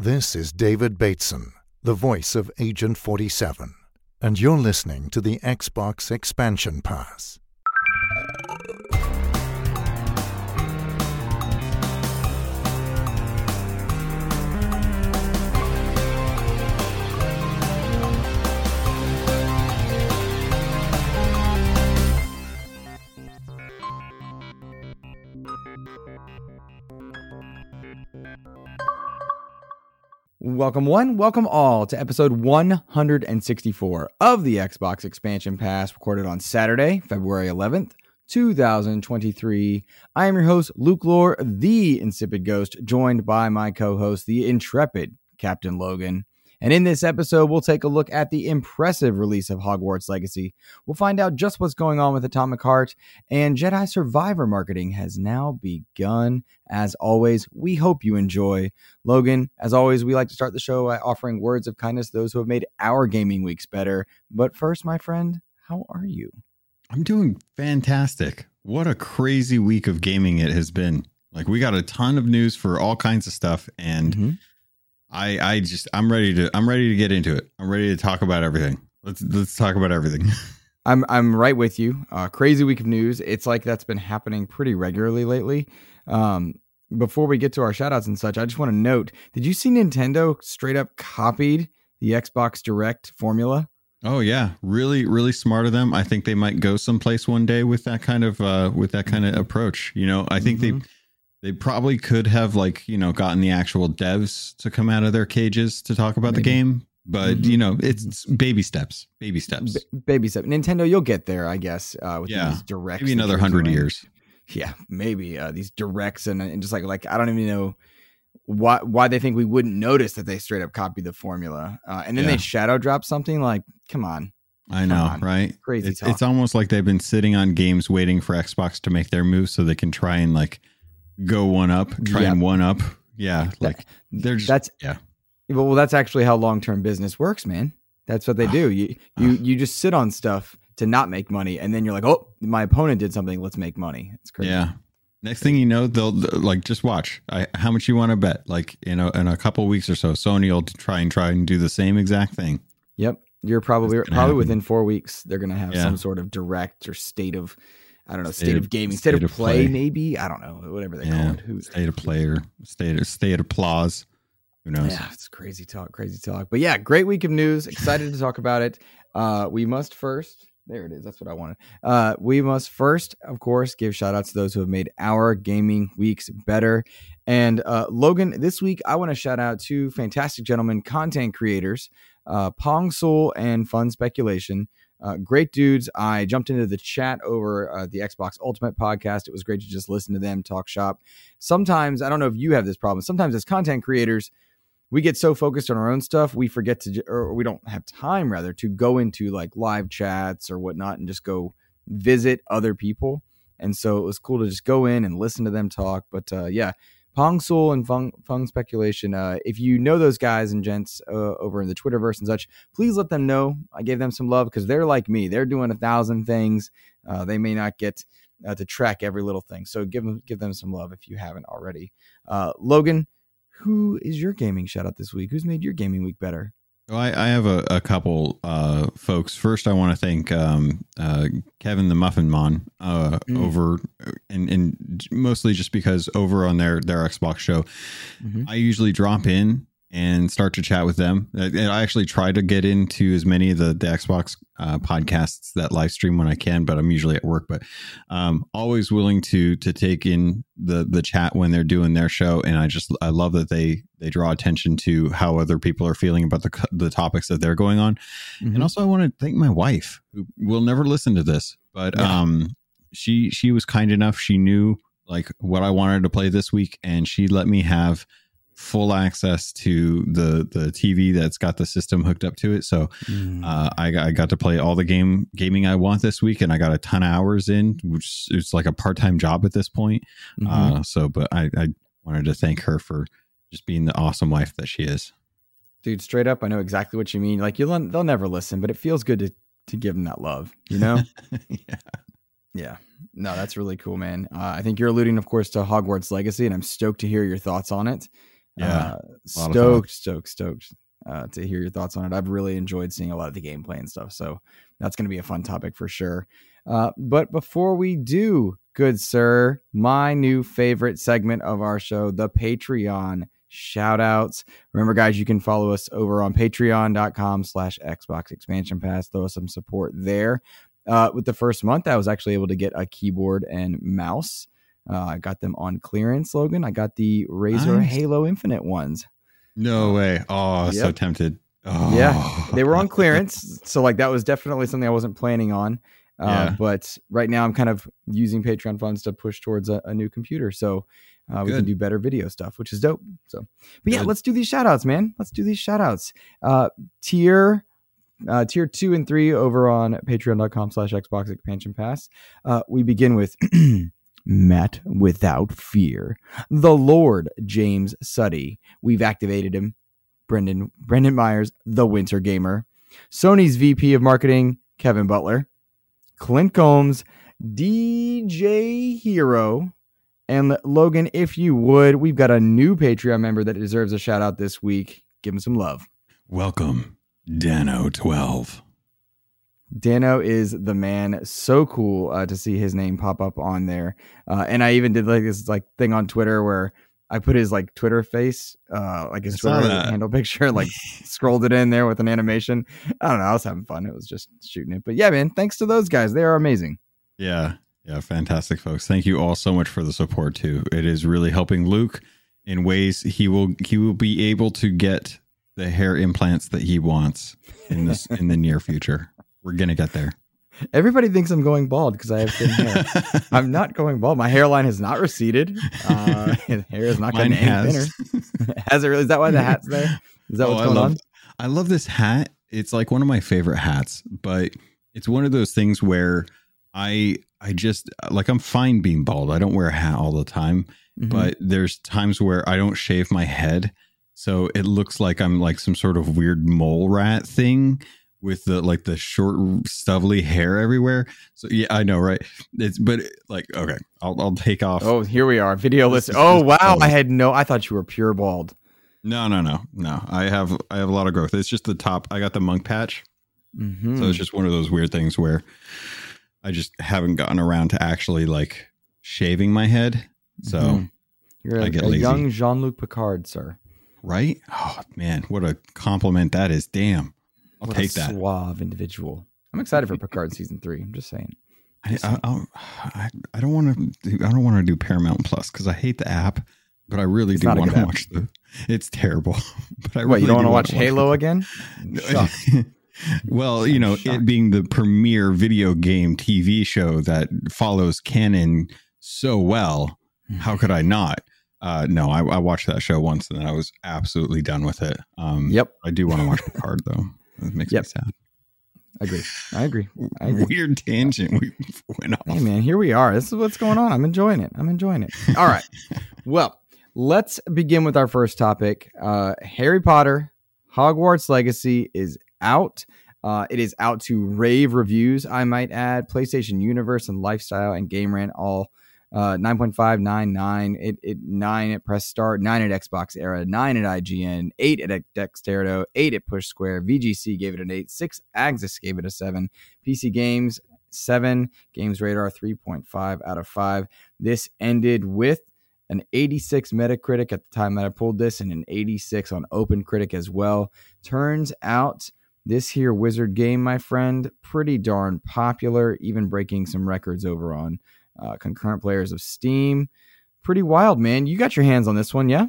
This is David Bateson, the voice of Agent 47, and you're listening to the Xbox Expansion Pass. Welcome, one, welcome all to episode 164 of the Xbox Expansion Pass, recorded on Saturday, February 11th, 2023. I am your host, Luke Lore, the Insipid Ghost, joined by my co host, the intrepid Captain Logan. And in this episode, we'll take a look at the impressive release of Hogwarts Legacy. We'll find out just what's going on with Atomic Heart, and Jedi Survivor marketing has now begun. As always, we hope you enjoy. Logan, as always, we like to start the show by offering words of kindness to those who have made our gaming weeks better. But first, my friend, how are you? I'm doing fantastic. What a crazy week of gaming it has been. Like we got a ton of news for all kinds of stuff and mm-hmm. I I just I'm ready to I'm ready to get into it. I'm ready to talk about everything. Let's let's talk about everything. I'm I'm right with you. Uh, crazy week of news. It's like that's been happening pretty regularly lately. Um, before we get to our shoutouts and such, I just want to note: Did you see Nintendo straight up copied the Xbox Direct formula? Oh yeah, really, really smart of them. I think they might go someplace one day with that kind of uh, with that kind of approach. You know, I think mm-hmm. they they probably could have like you know gotten the actual devs to come out of their cages to talk about Maybe. the game but mm-hmm. you know it's baby steps baby steps B- baby step nintendo you'll get there i guess uh with yeah. these directs maybe another hundred years yeah maybe uh these directs and, and just like like i don't even know why why they think we wouldn't notice that they straight up copy the formula uh, and then yeah. they shadow drop something like come on I know, on. right? Crazy. It's, it's, almost like they've been sitting on games waiting for Xbox to make their move so they can try and like go one up, try yep. and one up. Yeah, like they're just that's yeah. Well, that's actually how long term business works, man. That's what they ah. do. You you ah. you just sit on stuff to not make money, and then you're like, oh, my opponent did something. Let's make money. It's crazy. Yeah. Next thing you know, they'll like just watch. I, how much you want to bet? Like you know, in a couple weeks or so, Sony will try and try and do the same exact thing. Yep, you're probably probably happen. within four weeks they're gonna have yeah. some sort of direct or state of I don't know, state, state of, of, gaming, state, state of, play, play, maybe. I don't know, whatever they yeah, call it. Who, state of player, state of state of applause. Who knows? Yeah, it's crazy talk, crazy talk. But yeah, great week of news. Excited to talk about it. Uh, we must first. There it is. That's what I wanted. Uh, we must first, of course, give shout outs to those who have made our gaming weeks better. And uh, Logan, this week I want to shout out two fantastic gentlemen, content creators, uh, Pong Soul and Fun Speculation, uh, great dudes. I jumped into the chat over uh, the Xbox Ultimate podcast. It was great to just listen to them talk shop. Sometimes, I don't know if you have this problem, sometimes as content creators, we get so focused on our own stuff, we forget to, or we don't have time rather, to go into like live chats or whatnot and just go visit other people. And so it was cool to just go in and listen to them talk. But uh, yeah, Pong Soul and Fung, Fung Speculation. Uh, if you know those guys and gents uh, over in the Twitterverse and such, please let them know. I gave them some love because they're like me. They're doing a thousand things. Uh, they may not get uh, to track every little thing. So give them give them some love if you haven't already. Uh, Logan, who is your gaming shout out this week? Who's made your gaming week better? Well, I, I, have a, a couple uh, folks. First, I want to thank um, uh, Kevin the Muffin Mon uh, mm. over, and, and mostly just because over on their their Xbox show, mm-hmm. I usually drop in and start to chat with them. I actually try to get into as many of the, the Xbox uh, podcasts that live stream when I can, but I'm usually at work. But um, always willing to to take in the the chat when they're doing their show, and I just I love that they they draw attention to how other people are feeling about the the topics that they're going on. Mm-hmm. And also, I want to thank my wife, who will never listen to this, but yeah. um, she she was kind enough. She knew like what I wanted to play this week, and she let me have full access to the the TV that's got the system hooked up to it. So mm. uh, I, I, got to play all the game gaming I want this week, and I got a ton of hours in, which is like a part time job at this point. Mm-hmm. Uh, so, but I, I wanted to thank her for just being the awesome wife that she is. Dude, straight up, I know exactly what you mean. Like you'll they'll never listen, but it feels good to to give them that love. You know? yeah. Yeah. No, that's really cool, man. Uh, I think you're alluding, of course, to Hogwarts Legacy, and I'm stoked to hear your thoughts on it. Yeah, uh, stoked, stoked, stoked uh, to hear your thoughts on it. I've really enjoyed seeing a lot of the gameplay and stuff. So that's going to be a fun topic for sure. Uh, but before we do, good sir, my new favorite segment of our show, the Patreon shout outs. Remember, guys, you can follow us over on patreon.com slash Xbox expansion pass. Throw us some support there. Uh, with the first month, I was actually able to get a keyboard and mouse. Uh, I got them on clearance, Logan. I got the Razer Nice. Halo Infinite ones. No way. Oh, so tempted. Oh. Yeah, they were on clearance, so like that was definitely something I wasn't planning on. Uh, Yeah. But right now, I'm kind of using Patreon funds to push towards a, a new computer, so uh, we can do better video stuff, which is dope. So, but yeah, Good. let's do these shout outs, man. Let's do these shout outs. Uh, tier. Uh, tier two and three over on patreon.com slash xbox expansion pass uh, we begin with matt without fear. The lord james suddy. We've activated him. Brendan brendan myers the winter gamer. Sony's vp of marketing kevin butler. Clint combs dj hero. And logan if you would we've got a new patreon member that deserves a shout out this week. Give him some love. Welcome, Dano12. Dano is the man. So cool uh, to see his name pop up on there. Uh, and I even did like this like thing on Twitter where I put his like Twitter face, uh, like his Twitter that. handle picture, like scrolled it in there with an animation. I don't know. I was having fun. It was just shooting it. But yeah, man, thanks to those guys. They are amazing. Yeah. Yeah. Fantastic, folks. Thank you all so much for the support too. It is really helping Luke in ways he will he will be able to get the hair implants that he wants in this in the near future. We're gonna get there. Everybody thinks I'm going bald because I have thin hair. I'm not going bald. My hairline has not receded. Uh, hair is not getting any thinner. has it really? Is that why the hat's there? Is that Oh, what's I going love, on? I love this hat. It's like one of my favorite hats, but it's one of those things where I I just like I'm fine being bald. I don't wear a hat all the time, Mhm. but there's times where I don't shave my head, so it looks like I'm like some sort of weird mole rat thing with the like the short stubbly hair everywhere. So yeah, I know, right? It's but like okay, I'll I'll take off. Oh, here we are. Video list. Oh wow. I had no. I thought you were pure bald. No, no, no, no. I have I have a lot of growth. It's just the top. I got the monk patch. Mhm. So it's just one of those weird things where I just haven't gotten around to actually like shaving my head. So, Mhm. You're a, get a lazy. young Jean Luc Picard, sir. right? Oh man, what a compliment that is. Damn. I'll What take a that. Suave individual. I'm excited for Picard season three. I'm just saying. I, I, I'll- I, I don't want to do I don't want to do Paramount Plus because I hate the app, but I really It's do want to watch the. It's terrible. But I What really you don't want to watch wanna Halo again? Well, you know, shocked. it being the premier video game TV show that follows canon so well, how could I not? Uh, no, I, I watched that show once and I was absolutely done with it. Um, Yep, I do want to watch Picard though. It makes Yep. me sad. I agree. I agree. I agree. Weird tangent we went off. Hey man, here we are. This is what's going on. I'm enjoying it. I'm enjoying it. All right. well, let's begin with our first topic. Uh, Harry Potter Hogwarts Legacy is out. Uh, it is out to rave reviews, I might add. PlayStation Universe and Lifestyle and Game Rant all uh, 9.5, 9, 9, it, it, 9 at Press Start, 9 at Xbox Era, 9 at IGN, 8 at Dexerto, 8 at Push Square, VGC gave it an 8, 6 Axis gave it a 7, PC Games 7, Games Radar 3.5 out of 5. This ended with an 86 Metacritic at the time that I pulled this and an 86 on Open Critic as well. Turns out this here Wizard game, my friend, pretty darn popular, even breaking some records over on uh, concurrent players of Steam. Pretty wild, man. You got your hands on this one, yeah?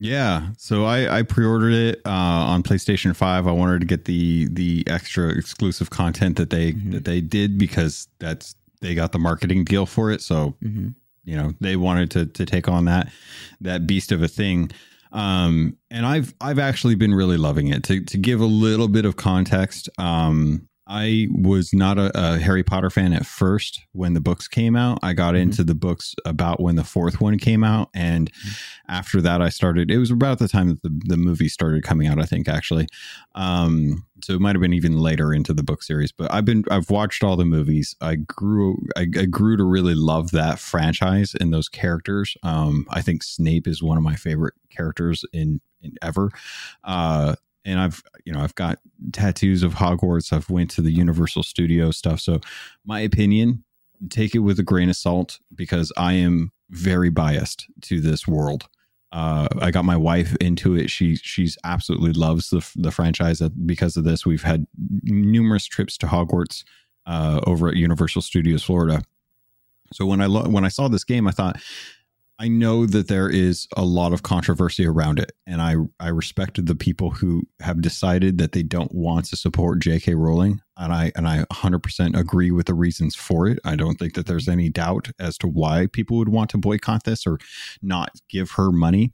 Yeah, so I, I pre-ordered it uh, on PlayStation Five. I wanted to get the the extra exclusive content that they Mhm. that they did because that's they got the marketing deal for it. So Mm-hmm. you know they wanted to to take on that that beast of a thing um and i've i've actually been really loving it to to give a little bit of context um I was not a, a, Harry Potter fan at first when the books came out. I got mm-hmm. into the books about when the fourth one came out. And mm-hmm. after that, I started, it was about the time that the, the movie started coming out, I think, actually. Um, so it might have been even later into the book series, but I've been, I've watched all the movies. I grew, I, I grew to really love that franchise and those characters. Um, I think Snape is one of my favorite characters in, in ever. Uh, and I've you know I've got tattoos of Hogwarts. I've went to the Universal Studio stuff. So my opinion, take it with a grain of salt because I am very biased to this world. Uh, I got my wife into it. She she's absolutely loves the the franchise because of this. We've had numerous trips to Hogwarts uh, over at Universal Studios Florida. So when I lo- when I saw this game, I thought I know that there is a lot of controversy around it, and I I respected the people who have decided that they don't want to support J.K. Rowling, and I and I 100% agree with the reasons for it. I don't think that there's any doubt as to why people would want to boycott this or not give her money.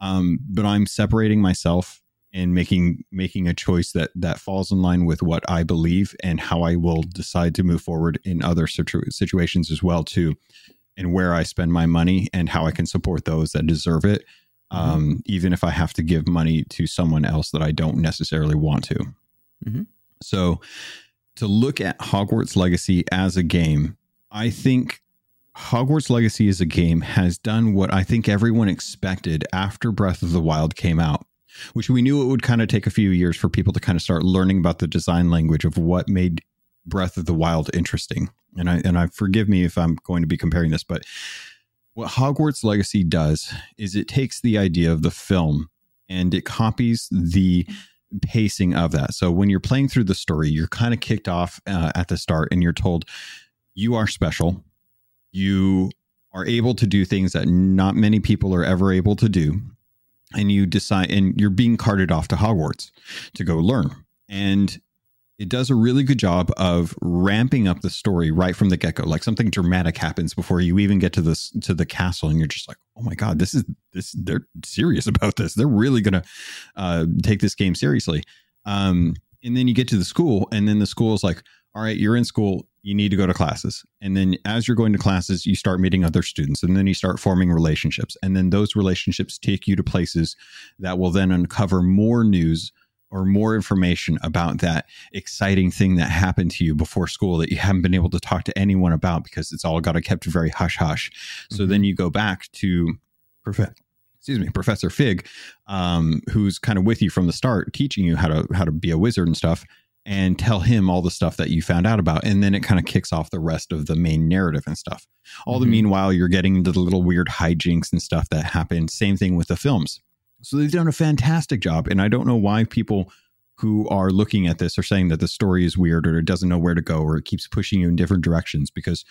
Um, but I'm separating myself and making making a choice that that falls in line with what I believe and how I will decide to move forward in other situ- situations as well too and where I spend my money and how I can support those that deserve it, mm-hmm. um, even if I have to give money to someone else that I don't necessarily want to. Mm-hmm. So, to look at Hogwarts Legacy as a game, I think Hogwarts Legacy as a game has done what I think everyone expected after Breath of the Wild came out, which we knew it would kind of take a few years for people to kind of start learning about the design language of what made Breath of the Wild interesting and I and I forgive me if I'm going to be comparing this, but what Hogwarts Legacy does is it takes the idea of the film and it copies the pacing of that. So when you're playing through the story, you're kind of kicked off uh, at the start and you're told you are special. You are able to do things that not many people are ever able to do. And you decide, and you're being carted off to Hogwarts to go learn. And it does a really good job of ramping up the story right from the get-go. Like something dramatic happens before you even get to this to the castle and you're just like oh my god this is this they're serious about this. They're really gonna uh, take this game seriously. Um, and then you get to the school and then the school is like all right you're in school. You need to go to classes. And then as you're going to classes you start meeting other students and then you start forming relationships. And then those relationships take you to places that will then uncover more news or more information about that exciting thing that happened to you before school that you haven't been able to talk to anyone about because it's all got to kept very hush hush. So mm-hmm. then you go back to Professor, excuse me, Professor Fig, um, who's kind of with you from the start, teaching you how to how to be a wizard and stuff, and tell him all the stuff that you found out about, and then it kind of kicks off the rest of the main narrative and stuff. All mm-hmm. the meanwhile, you're getting into the little weird hijinks and stuff that happen. Same thing with the films so they've done a fantastic job. And I don't know why people who are looking at this are saying that the story is weird or it doesn't know where to go or it keeps pushing you in different directions. Because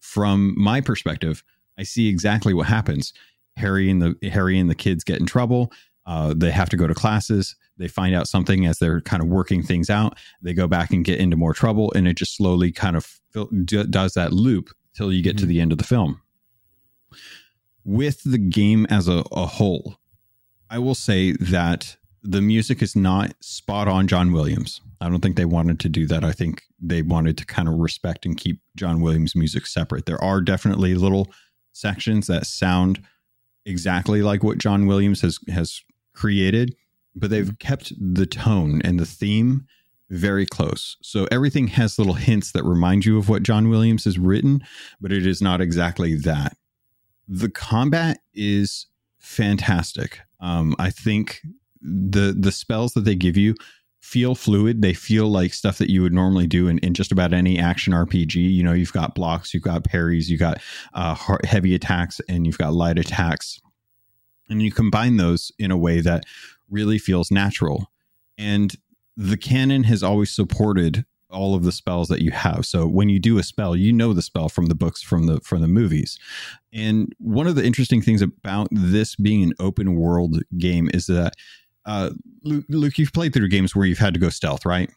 from my perspective, I see exactly what happens. Harry and the Harry and the kids get in trouble. Uh, they have to go to classes. They find out something as they're kind of working things out. They go back and get into more trouble, and it just slowly kind of does that loop till you get mm-hmm. to the end of the film. With the game as a, a whole, I will say that the music is not spot on John Williams. I don't think they wanted to do that. I think they wanted to kind of respect and keep John Williams' music separate. There are definitely little sections that sound exactly like what John Williams has has created, but they've mm-hmm. kept the tone and the theme very close. So everything has little hints that remind you of what John Williams has written, but it is not exactly that. The combat is fantastic. Um, I think the the spells that they give you feel fluid. They feel like stuff that you would normally do in, in just about any action RPG. You know, you've got blocks, you've got parries, you've got uh, heavy attacks, and you've got light attacks. And you combine those in a way that really feels natural. And the canon has always supported all of the spells that you have. So when you do a spell, you know the spell from the books from the from the movies. And one of the interesting things about this being an open world game is that uh, Luke, Luke, you've played through games where you've had to go stealth, right?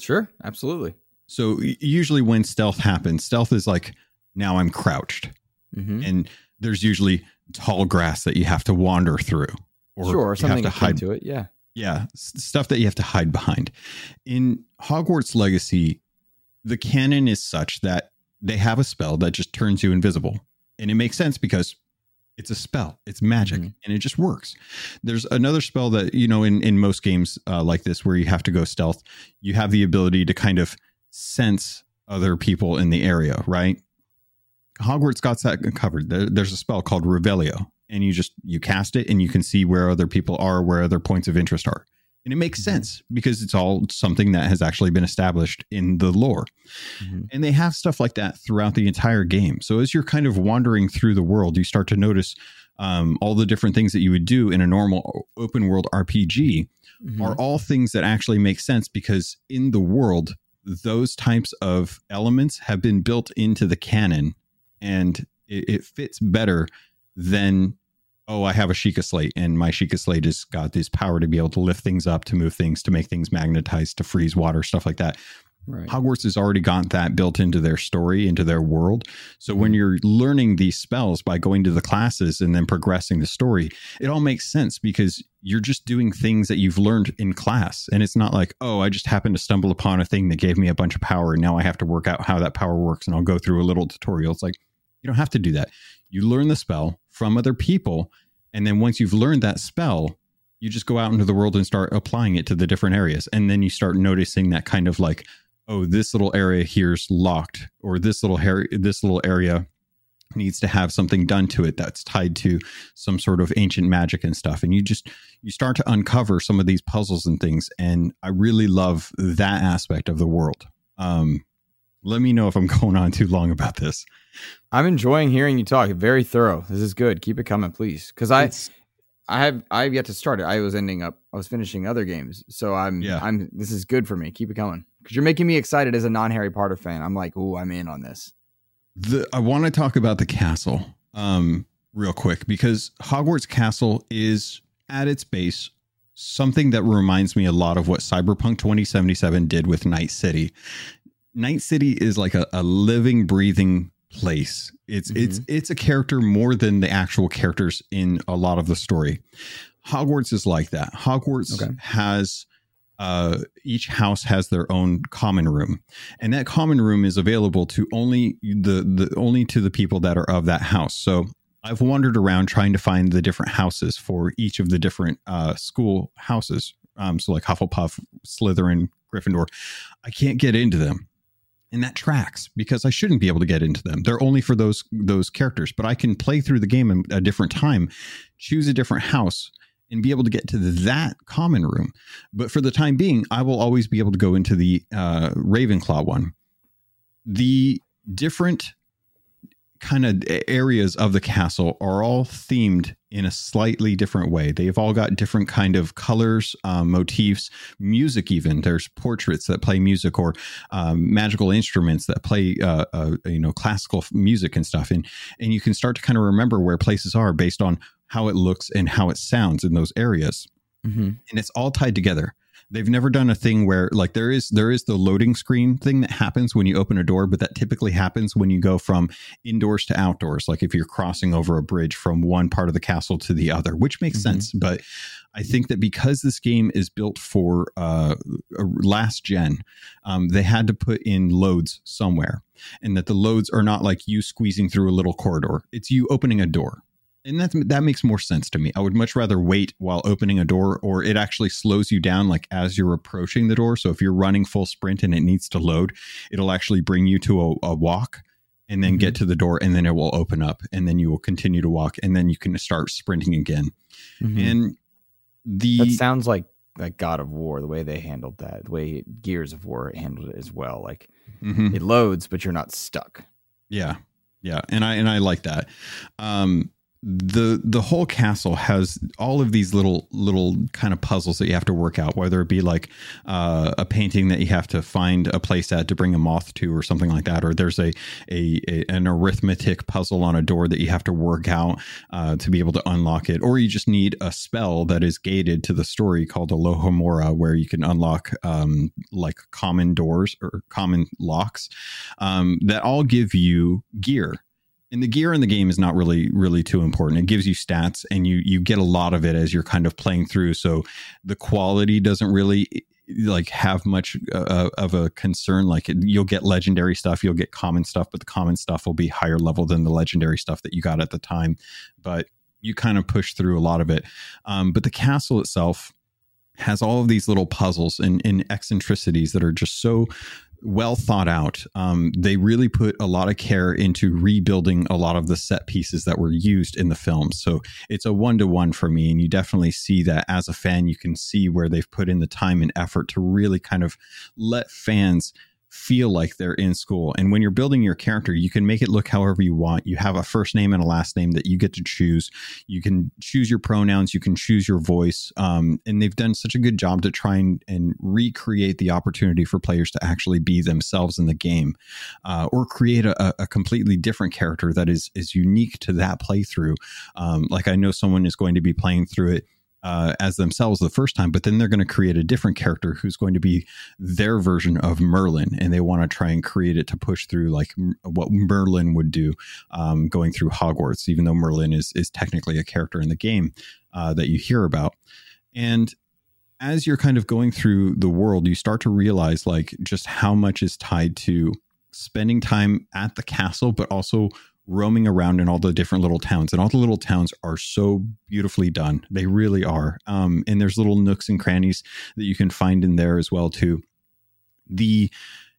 Sure, absolutely. So usually when stealth happens, stealth is like now I'm crouched, mm-hmm. and there's usually tall grass that you have to wander through, or sure, or something have to hide to it. Yeah, yeah, stuff that you have to hide behind. In Hogwarts Legacy, the canon is such that they have a spell that just turns you invisible. And it makes sense because it's a spell, it's magic, Mhm. and it just works. There's another spell that, you know, in, in most games uh, like this where you have to go stealth, you have the ability to kind of sense other people in the area, right? Hogwarts got that covered. There, there's a spell called Revelio, and you just you cast it and you can see where other people are, where other points of interest are. And it makes Mhm. sense because it's all something that has actually been established in the lore. Mhm. And they have stuff like that throughout the entire game. So as you're kind of wandering through the world, you start to notice um, all the different things that you would do in a normal open world RPG Mhm. are all things that actually make sense because in the world, those types of elements have been built into the canon and it, it fits better than, oh, I have a Sheikah slate and my Sheikah slate has got this power to be able to lift things up, to move things, to make things magnetized, to freeze water, stuff like that. right. Hogwarts has already got that built into their story, into their world. So when mm-hmm. you're learning these spells by going to the classes and then progressing the story, it all makes sense because you're just doing things that you've learned in class. And it's not like, oh, I just happened to stumble upon a thing that gave me a bunch of power and now I have to work out how that power works and I'll go through a little tutorial. It's like, you don't have to do that. You learn the spell from other people. And then once you've learned that spell, you just go out into the world and start applying it to the different areas. And then you start noticing that kind of like, oh, this little area here's locked, or this little hair, this little area needs to have something done to it that's tied to some sort of ancient magic and stuff. And you just you start to uncover some of these puzzles and things. And I really love that aspect of the world. Um, let me know if I'm going on too long about this. I'm enjoying hearing you talk. Very thorough. This is good. Keep it coming, please. Because I, It's- I have, I have yet to start it. I was ending up, I was finishing other games. So I'm, Yeah. I'm. This is good for me. Keep it coming. Because you're making me excited as a non Harry Potter fan. I'm like, ooh, I'm in on this. the I want to talk about the castle um real quick because Hogwarts Castle is at its base something that reminds me a lot of what Cyberpunk 2077 did with Night City. Night City is like a, a living breathing place. It's it's it's a character more than the actual characters in a lot of the story. Hogwarts is like that. Hogwarts Okay. has uh, each house has their own common room, and that common room is available to only the the only to the people that are of that house. So I've wandered around trying to find the different houses for each of the different uh, school houses. Um, so like Hufflepuff, Slytherin, Gryffindor. I can't get into them. And that tracks because I shouldn't be able to get into them. They're only for those those characters, but I can play through the game at a different time, choose a different house, and be able to get to that common room. But for the time being, I will always be able to go into the uh, Ravenclaw one. The different kind of areas of the castle are all themed in a slightly different way. They've all got different kind of colors, um, motifs, music. Even there's portraits that play music or um, magical instruments that play, uh, uh, you know, classical music and stuff. And and you can start to kind of remember where places are based on how it looks and how it sounds in those areas Mm-hmm. and it's all tied together. They've never done a thing where like there is there is the loading screen thing that happens when you open a door, but that typically happens when you go from indoors to outdoors, like if you're crossing over a bridge from one part of the castle to the other, which makes Mhm. sense. But I think that because this game is built for uh, last gen, um, they had to put in loads somewhere, and that the loads are not like you squeezing through a little corridor; it's you opening a door and that that makes more sense to me. I would much rather wait while opening a door, or it actually slows you down like as you're approaching the door. So if you're running full sprint and it needs to load, it'll actually bring you to a, a walk, and then get to the door, and then it will open up, and then you will continue to walk, and then you can start sprinting again. And the Mm-hmm. that sounds like like God of War, the way they handled that, the way Gears of War handled it as well. Like Mhm. it loads, but you're not stuck. Yeah. Yeah. And I and I like that. Um the the whole castle has all of these little little kind of puzzles that you have to work out whether it be like uh, a painting that you have to find a place at to bring a moth to or something like that or there's a, a, a an arithmetic puzzle on a door that you have to work out uh, to be able to unlock it or you just need a spell that is gated to the story called Alohomora where you can unlock um, like common doors or common locks um, that all give you gear and the gear in the game is not really really too important. It gives you stats and you you get a lot of it as you're kind of playing through. So the quality doesn't really like have much uh, of a concern. Like you'll get legendary stuff you'll get common stuff but the common stuff will be higher level than the legendary stuff that you got at the time. But you kind of push through a lot of it. Um, but the castle itself has all of these little puzzles and, and eccentricities that are just so well thought out. Um, they really put a lot of care into rebuilding a lot of the set pieces that were used in the film. So it's a one to one for me. And you definitely see that as a fan, you can see where they've put in the time and effort to really kind of let fans feel like they're in school. And when you're building your character, you can make it look however you want. You have a first name and a last name that you get to choose. You can choose your pronouns, you can choose your voice. Um, and they've done such a good job to try and, and, recreate the opportunity for players to actually be themselves in the game uh, or create a, a, completely different character that is, is unique to that playthrough. Um, like I know someone is going to be playing through it uh, as themselves the first time, but then they're going to create a different character who's going to be their version of Merlin, and they want to try and create it to push through like m- what Merlin would do um, going through Hogwarts, even though Merlin is is technically a character in the game uh, that you hear about, and as you're kind of going through the world, you start to realize like just how much is tied to spending time at the castle, but also roaming around in all the different little towns and all the little towns are so beautifully done. They really are. Um, and there's little nooks and crannies that you can find in there as well too. The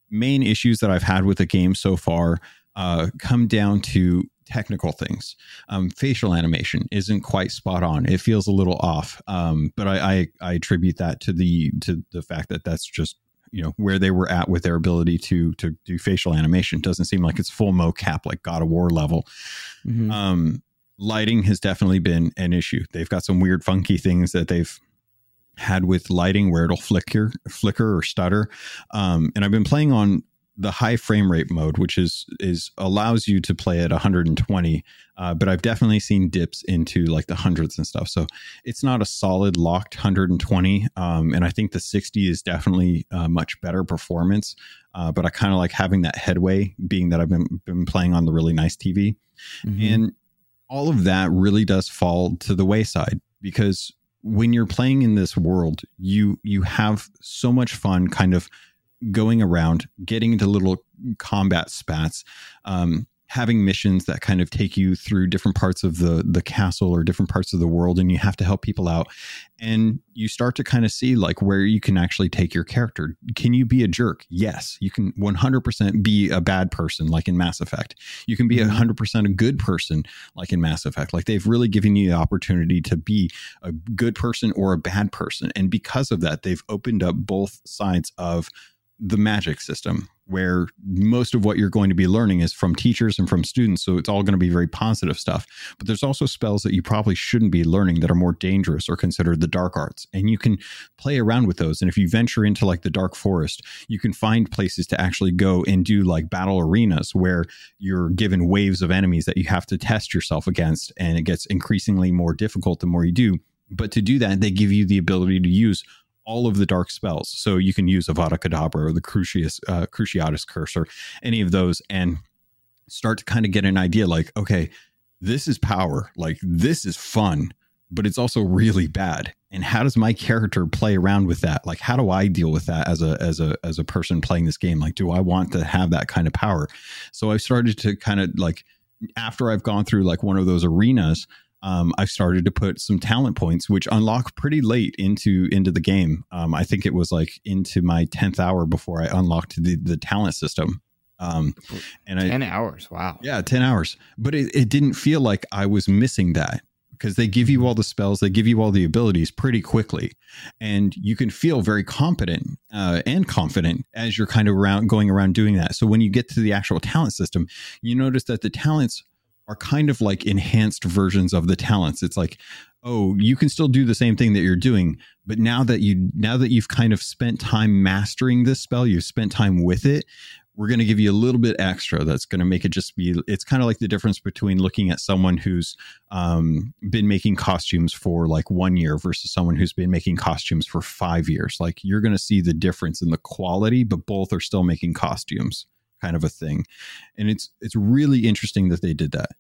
main issues that i've had with the game so far uh, come down to technical things. Um, facial animation isn't quite spot on. It feels a little off. Um, but I, I, I attribute that to the to the fact that that's just you know where they were at with their ability to to do facial animation. Doesn't seem like it's full mocap like God of War level. Mm-hmm. Um, lighting has definitely been an issue. They've got some weird, funky things that they've had with lighting where it'll flicker, flicker or stutter. Um, and I've been playing on the high frame rate mode, which is is allows you to play at 120. Uh, but I've definitely seen dips into like the hundreds and stuff. So it's not a solid locked 120. Um, and I think the 60 is definitely uh, much better performance. Uh, but I kind of like having that headway, being that I've been been playing on the really nice TV, mm-hmm. and all of that really does fall to the wayside because when you're playing in this world, you you have so much fun, kind of going around, getting into little combat spats, um, having missions that kind of take you through different parts of the the castle or different parts of the world and you have to help people out. And you start to kind of see like where you can actually take your character. Can you be a jerk? Yes. You can 100% be a bad person like in mass effect. You can be 100% mm-hmm. a good person like in mass effect. Like they've really given you the opportunity to be a good person or a bad person. And because of that they've opened up both sides of the magic system where most of what you're going to be learning is from teachers and from students so it's all going to be very positive stuff. But there's also spells that you probably shouldn't be learning that are more dangerous or considered the dark arts and you can play around with those and if you venture into like the dark forest you can find places to actually go and do like battle arenas where you're given waves of enemies that you have to test yourself against and it gets increasingly more difficult the more you do. But to do that they give you the ability to use all of the dark spells. So you can use Avada Kedavra or the Crucius, uh, Cruciatus Curse or any of those and start to kind of get an idea like, okay, this is power. Like this is fun, but it's also really bad. And how does my character play around with that? Like, how do I deal with that as a as a as a person playing this game? Like, do I want to have that kind of power? So I started to kind of like after I've gone through like one of those arenas, um, I've started to put some talent points, which unlock pretty late into into the game. Um, I think it was like into my tenth hour before I unlocked the the talent system. Um, and ten I, hours, wow, yeah, ten hours. But it, it didn't feel like I was missing that because they give you all the spells, they give you all the abilities pretty quickly, and you can feel very competent uh, and confident as you're kind of around going around doing that. So when you get to the actual talent system, you notice that the talents are kind of like enhanced versions of the talents. It's like, oh, you can still do the same thing that you're doing, but now that you now that you've kind of spent time mastering this spell, you've spent time with it, we're going to give you a little bit extra that's going to make it just be it's kind of like the difference between looking at someone who's um, been making costumes for like one year versus someone who's been making costumes for five years like you're going to see the difference in the quality but both are still making costumes kind of a thing. And it's it's really interesting that they did that.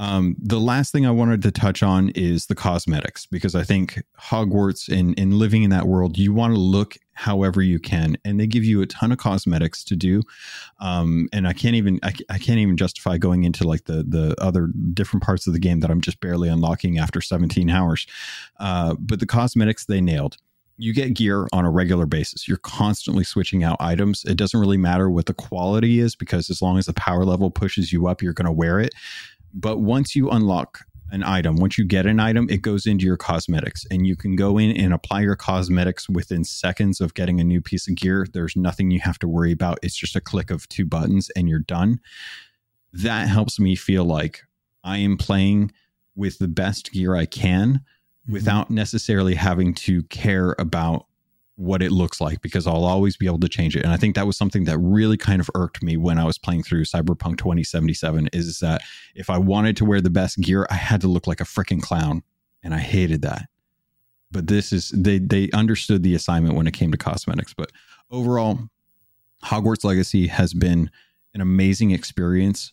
Um, the last thing I wanted to touch on is the cosmetics because I think Hogwarts and, and living in that world, you want to look however you can, and they give you a ton of cosmetics to do. Um, and I can't even I, I can't even justify going into like the the other different parts of the game that I'm just barely unlocking after 17 hours. Uh, but the cosmetics they nailed you get gear on a regular basis. You're constantly switching out items. It doesn't really matter what the quality is because as long as the power level pushes you up, you're going to wear it. But once you unlock an item, once you get an item, it goes into your cosmetics and you can go in and apply your cosmetics within seconds of getting a new piece of gear. There's nothing you have to worry about. It's just a click of two buttons and you're done. That helps me feel like I am playing with the best gear I can. Mm-hmm. without necessarily having to care about what it looks like because I'll always be able to change it. And I think that was something that really kind of irked me when I was playing through Cyberpunk 2077 is that if I wanted to wear the best gear, I had to look like a freaking clown. And I hated that. But this is they they understood the assignment when it came to cosmetics. But overall, Hogwarts Legacy has been an amazing experience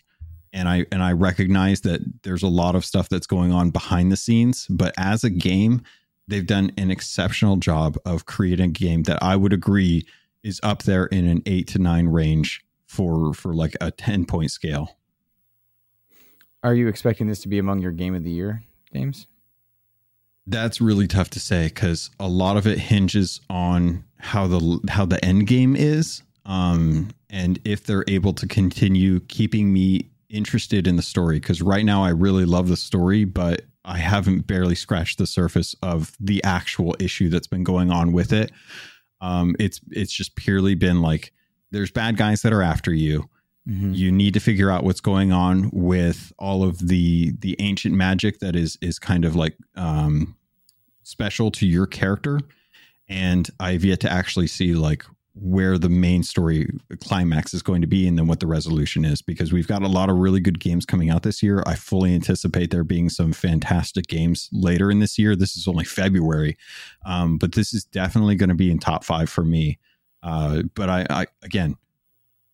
and I and I recognize that there's a lot of stuff that's going on behind the scenes, but as a game, they've done an exceptional job of creating a game that I would agree is up there in an 8 to 9 range for for like a 10 point scale. Are you expecting this to be among your game of the year games? That's really tough to say cuz a lot of it hinges on how the how the end game is um and if they're able to continue keeping me interested in the story because right now I really love the story, but I haven't barely scratched the surface of the actual issue that's been going on with it. Um, it's it's just purely been like there's bad guys that are after you. Mm-hmm. You need to figure out what's going on with all of the the ancient magic that is is kind of like um, special to your character. And I've yet to actually see like where the main story climax is going to be and then what the resolution is because we've got a lot of really good games coming out this year. I fully anticipate there being some fantastic games later in this year. This is only February, um, but this is definitely going to be in top five for me. Uh, but I, I, again,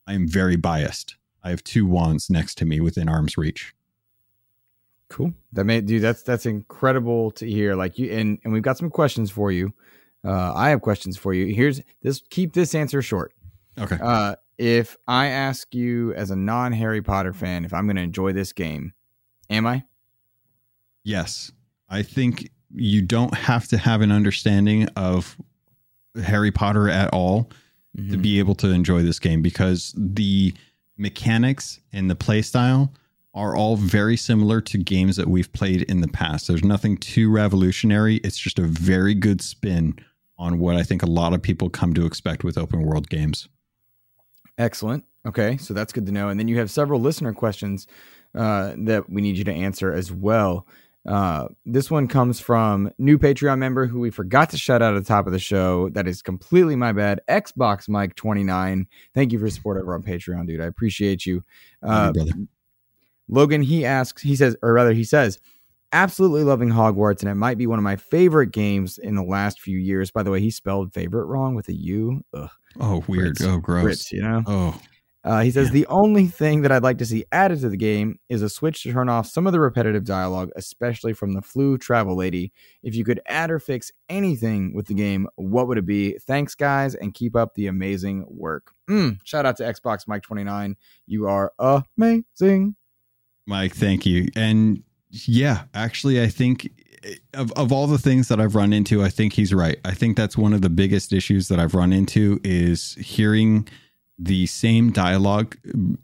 I am very biased. I have two wands next to me within arm's reach. Cool. That made dude. That's that's incredible to hear. Like you and and we've got some questions for you. Uh, I have questions for you. Here's this. Keep this answer short. Okay. Uh, if I ask you as a non Harry Potter fan if I'm going to enjoy this game, am I? Yes. I think you don't have to have an understanding of Harry Potter at all mm-hmm. to be able to enjoy this game because the mechanics and the playstyle are all very similar to games that we've played in the past. There's nothing too revolutionary. It's just a very good spin on what I think a lot of people come to expect with open world games. Excellent. Okay, so that's good to know. And then you have several listener questions uh, that we need you to answer as well. Uh, this one comes from new Patreon member who we forgot to shout out at the top of the show. That is completely my bad. Xbox Mike twenty nine. Thank you for support over on Patreon, dude. I appreciate you. Uh, you Logan, he asks, he says, or rather, he says, absolutely loving Hogwarts, and it might be one of my favorite games in the last few years. By the way, he spelled favorite wrong with a U. Ugh. Oh, weird. Brits. Oh, gross. Brits, you know? Oh. Uh, he says yeah. the only thing that I'd like to see added to the game is a switch to turn off some of the repetitive dialogue, especially from the Floo travel lady. If you could add or fix anything with the game, what would it be? Thanks, guys, and keep up the amazing work. Mm, shout out to Xbox Mike 29. You are amazing. Mike, thank you. And yeah, actually, I think of, of all the things that I've run into, I think he's right. I think that's one of the biggest issues that I've run into is hearing the same dialogue,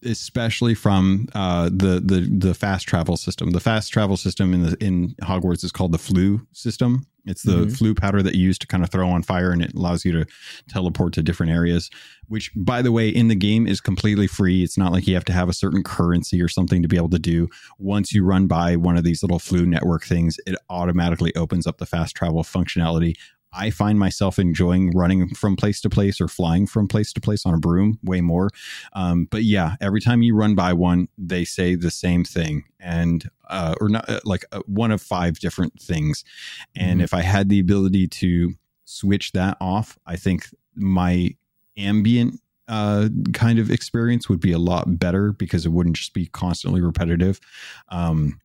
especially from uh, the the the fast travel system. The fast travel system in the in Hogwarts is called the Floo system. It's the mm-hmm. Floo powder that you use to kind of throw on fire, and it allows you to teleport to different areas. Which, by the way, in the game is completely free. It's not like you have to have a certain currency or something to be able to do. Once you run by one of these little Floo network things, it automatically opens up the fast travel functionality. I find myself enjoying running from place to place or flying from place to place on a broom way more. Um, but yeah, every time you run by one, they say the same thing, and uh, or not uh, like uh, one of five different things. And mm-hmm. if I had the ability to switch that off, I think my ambient uh, kind of experience would be a lot better because it wouldn't just be constantly repetitive. Um,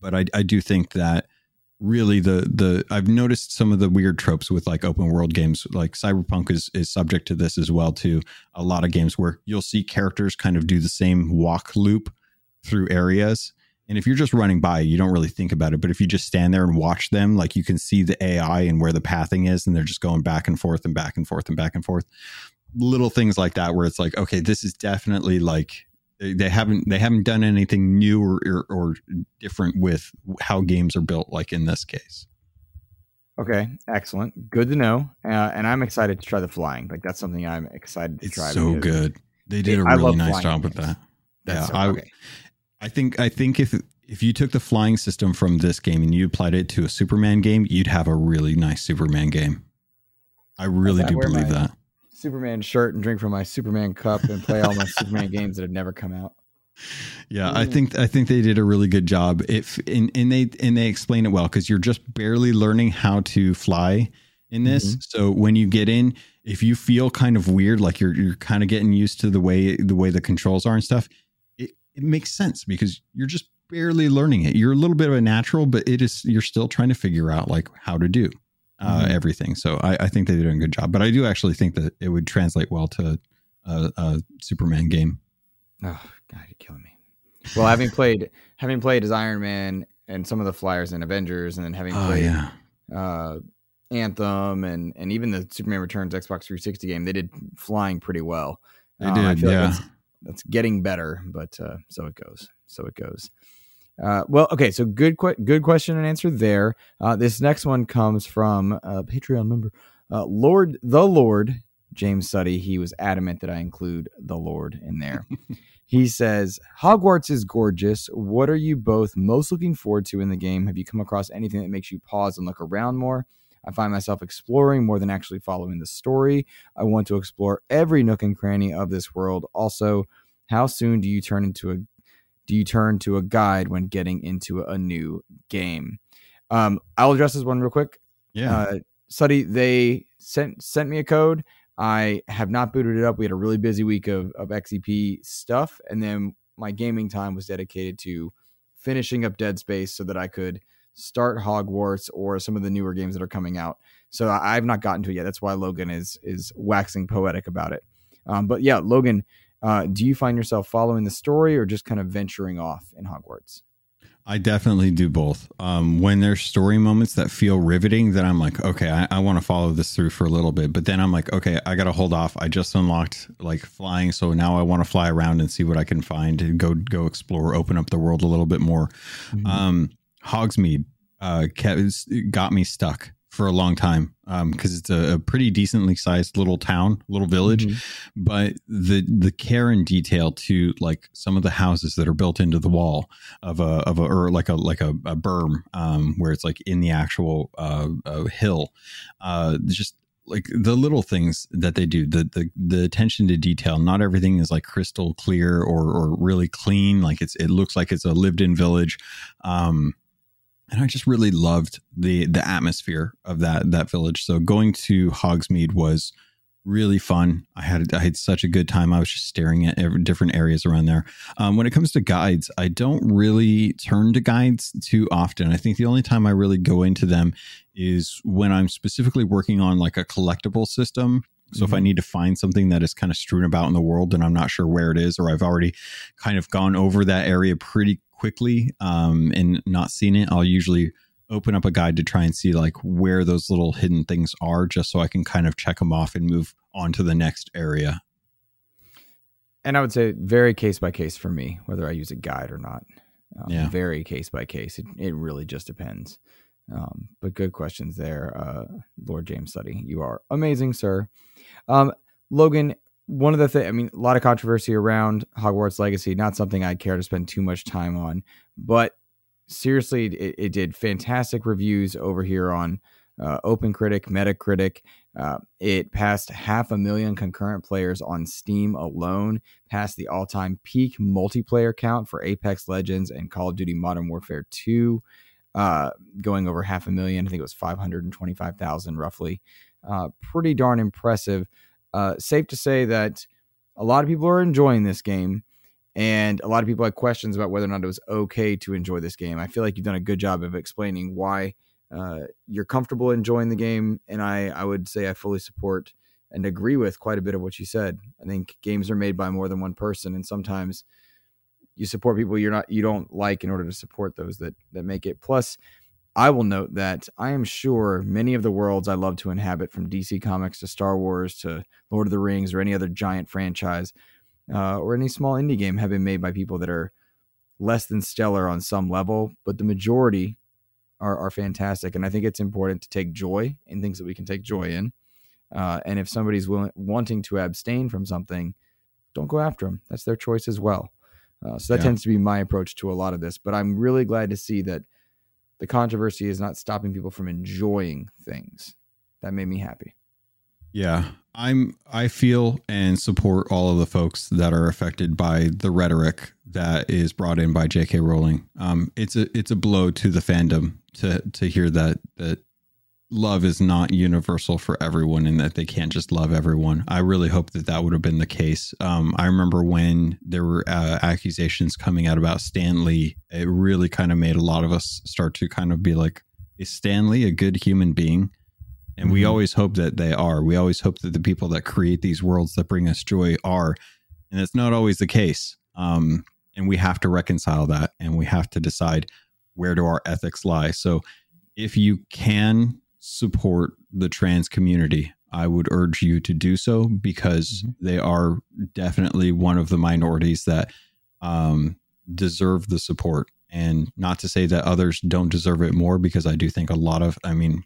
but I, I do think that really the the I've noticed some of the weird tropes with like open world games. Like Cyberpunk is is subject to this as well too. A lot of games where you'll see characters kind of do the same walk loop through areas. And if you're just running by, you don't really think about it. But if you just stand there and watch them, like you can see the AI and where the pathing is, and they're just going back and forth and back and forth and back and forth. Little things like that, where it's like, okay, this is definitely like they haven't they haven't done anything new or, or, or different with how games are built like in this case. Okay excellent. Good to know. Uh, and i'm excited to try the flying. Like that's something i'm excited to it's try so good. They did a really nice job games. with that. That's yeah so- i okay. i think i think if if you took the flying system from this game and you applied it to a superman game you'd have a really nice superman game. I really do believe my- that superman shirt and drink from my superman cup and play all my superman games that have never come out Yeah, I Mm. think I think they did a really good job. If and, and they and they explain it well because you're just barely learning how to fly in this. So when you get in, if you feel kind of weird, like you're you're kind of getting used to the way the way the controls are and stuff, it, it makes sense because you're just barely learning it. You're a little bit of a natural, but it is you're still trying to figure out like how to do uh, Mhm. everything. So I, I think they did a good job. But I do actually think that it would translate well to a, a Superman game. Oh God, you're killing me. Well, having played having played as Iron Man and some of the flyers and Avengers, and then having Oh played yeah. uh, Anthem and and even the Superman Returns Xbox 360 game, they did flying pretty well. They Um, I did, feel like yeah. that's, that's getting better, but uh, so it goes. So it goes. Uh, well, okay. So good, que- good question and answer there. Uh, this next one comes from a Patreon member, uh, Lord the Lord James Suddy. He was adamant that I include the Lord in there. he says, "Hogwarts is gorgeous. What are you both most looking forward to in the game? Have you come across anything that makes you pause and look around more?" I find myself exploring more than actually following the story. I want to explore every nook and cranny of this world. Also, how soon do you turn into a do you turn to a guide when getting into a new game? Um, I'll address this one real quick. Yeah. Uh, Suddy, they sent sent me a code. I have not booted it up. We had a really busy week of, of XEP stuff, and then my gaming time was dedicated to finishing up Dead Space so that I could start Hogwarts or some of the newer games that are coming out. So I've not gotten to it yet. That's why Logan is is waxing poetic about it. Um, but yeah, Logan, uh, do you find yourself following the story or just kind of venturing off in Hogwarts? I definitely do both. Um, when there's story moments that feel riveting, then I'm like, okay, I, I want to follow this through for a little bit. But then I'm like, okay, I got to hold off. I just unlocked like flying, so now I want to fly around and see what I can find and go go explore, open up the world a little bit more. Um, Hogsmeade uh, kept, got me stuck for a long time because it's a, a pretty decently sized little town, little village. Mhm. but the the care and detail to like some of the houses that are built into the wall of a of a or like a like a, a berm um, where it's like in the actual uh, uh, hill uh, just like the little things that they do the, the the attention to detail not everything is like crystal clear or or really clean. Like it's it looks like it's a lived in village. Um and I just really loved the the atmosphere of that that village. So going to Hogsmeade was really fun. I had I had such a good time. I was just staring at every, different areas around there. Um, when it comes to guides, I don't really turn to guides too often. I think the only time I really go into them is when I'm specifically working on like a collectible system. So if I need to find something that is kind of strewn about in the world and I'm not sure where it is, or I've already kind of gone over that area pretty quickly um, and not seen it, I'll usually open up a guide to try and see like where those little hidden things are, just so I can kind of check them off and move on to the next area. and I would say very case by case for me, whether I use a guide or not. Um, Yeah. Very case by case. It, it really just depends. Um, but good questions there, uh, Lord James Suddy. You are amazing, sir. Um, Logan, one of the things, I mean, a lot of controversy around Hogwarts Legacy, not something I care to spend too much time on, but seriously, it, it did fantastic reviews over here on uh, OpenCritic, Metacritic. Uh, it passed half a million concurrent players on Steam alone, passed the all time peak multiplayer count for Apex Legends and Call of Duty Modern Warfare 2, uh, going over half a million. I think it was 525,000 roughly. Uh, pretty darn impressive. Uh, safe to say that a lot of people are enjoying this game. And a lot of people had questions about whether or not it was okay to enjoy this game. I feel like you've done a good job of explaining why uh, you're comfortable enjoying the game, and I I would say I fully support and agree with quite a bit of what you said. I think games are made by more than one person, and sometimes you support people you're not you don't like in order to support those that that make it. Plus, I will note that I am sure many of the worlds I love to inhabit, from DC Comics to Star Wars to Lord of the Rings or any other giant franchise, uh, or any small indie game, have been made by people that are less than stellar on some level, but the majority are, are fantastic. And I think it's important to take joy in things that we can take joy in. Uh, and if somebody's willing, wanting to abstain from something, don't go after them. That's their choice as well. Uh, so that yeah. tends to be my approach to a lot of this. But I'm really glad to see that the controversy is not stopping people from enjoying things. That made me happy. Yeah, I'm I feel and support all of the folks that are affected by the rhetoric that is brought in by J.K. Rowling. Um, it's a it's a blow to the fandom to to hear that that love is not universal for everyone and that they can't just love everyone. I really hope that that would have been the case. Um, I remember when there were uh, accusations coming out about Stan Lee, it really kind of made a lot of us start to kind of be like, is Stan Lee a good human being? And mm-hmm. we always hope that they are. We always hope that the people that create these worlds that bring us joy are. And it's not always the case. Um, and we have to reconcile that and we have to decide where do our ethics lie. So if you can support the trans community, I would urge you to do so because mm-hmm. they are definitely one of the minorities that um, deserve the support. And not to say that others don't deserve it more, because I do think a lot of, I mean,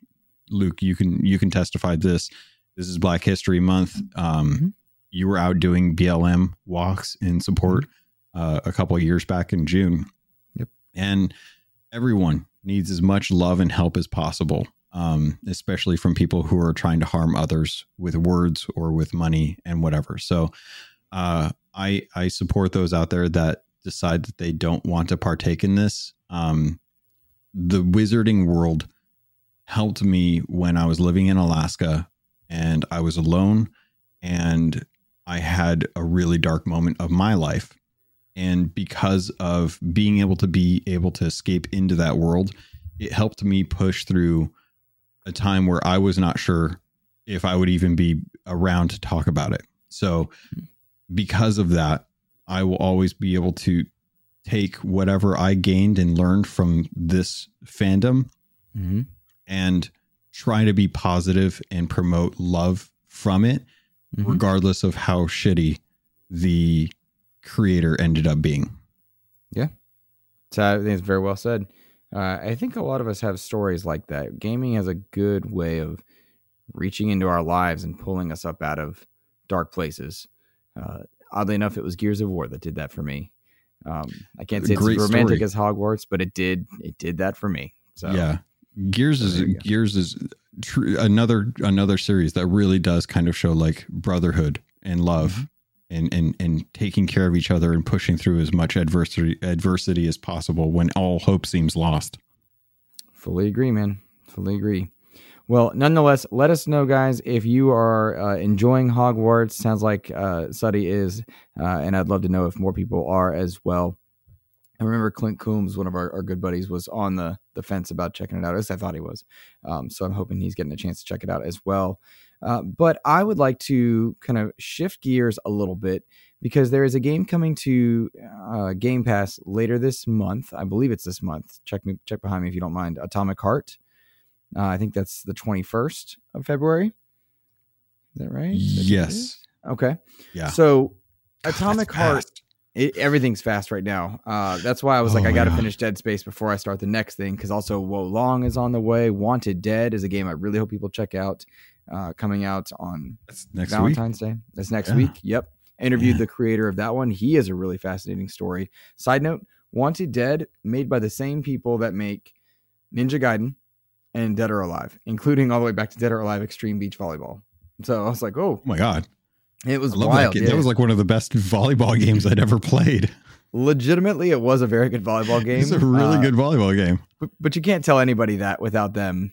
Luke, you can you can testify this. This is Black History Month. Um, mm-hmm. You were out doing BLM walks in support mm-hmm. uh, a couple years back in June. Yep. And everyone needs as much love and help as possible um, especially from people who are trying to harm others with words or with money and whatever. So uh, I I support those out there that decide that they don't want to partake in this. Um, the wizarding world helped me when I was living in Alaska and I was alone and I had a really dark moment of my life. And because of being able to be able to escape into that world, it helped me push through a time where I was not sure if I would even be around to talk about it. So, because of that, I will always be able to take whatever I gained and learned from this fandom mm-hmm. and try to be positive and promote love from it, mm-hmm. regardless of how shitty the creator ended up being. Yeah. So I think it's very well said. Uh, I think a lot of us have stories like that. Gaming has a good way of reaching into our lives and pulling us up out of dark places. Uh, oddly enough, it was Gears of War that did that for me. Um, I can't say it's as romantic story. as Hogwarts, but it did. It did that for me. So yeah, Gears is Gears is tr- another another series that really does kind of show like brotherhood and love. And and and taking care of each other and pushing through as much adversity adversity as possible when all hope seems lost. Fully agree, man. Fully agree. Well, nonetheless, let us know, guys, if you are uh, enjoying Hogwarts. Sounds like uh, Suddy is, uh, and I'd love to know if more people are as well. I remember Clint Coombs, one of our, our good buddies, was on the, the fence about checking it out, as I thought he was. Um, so I'm hoping he's getting a chance to check it out as well. Uh, but I would like to kind of shift gears a little bit because there is a game coming to uh, Game Pass later this month. I believe it's this month. Check me, check behind me if you don't mind. Atomic Heart. Uh, I think that's the 21st of February. Is that right? yes. Okay. Yeah. So Atomic Heart. It, everything's fast right now. Uh, that's why I was oh like, I got to finish Dead Space before I start the next thing. Because also, Wo Long is on the way. Wanted Dead is a game I really hope people check out uh, coming out on next Valentine's week? Day. That's next yeah. week. Yep. Interviewed yeah. the creator of that one. He has a really fascinating story. Side note: Wanted Dead, made by the same people that make Ninja Gaiden and Dead or Alive, including all the way back to Dead or Alive Extreme Beach Volleyball. So I was like, oh, oh my god, it was wild. That, that was like one of the best volleyball games I'd ever played. Legitimately, it was a very good volleyball game. It's a really uh, good volleyball game. But, but, you can't tell anybody that without them,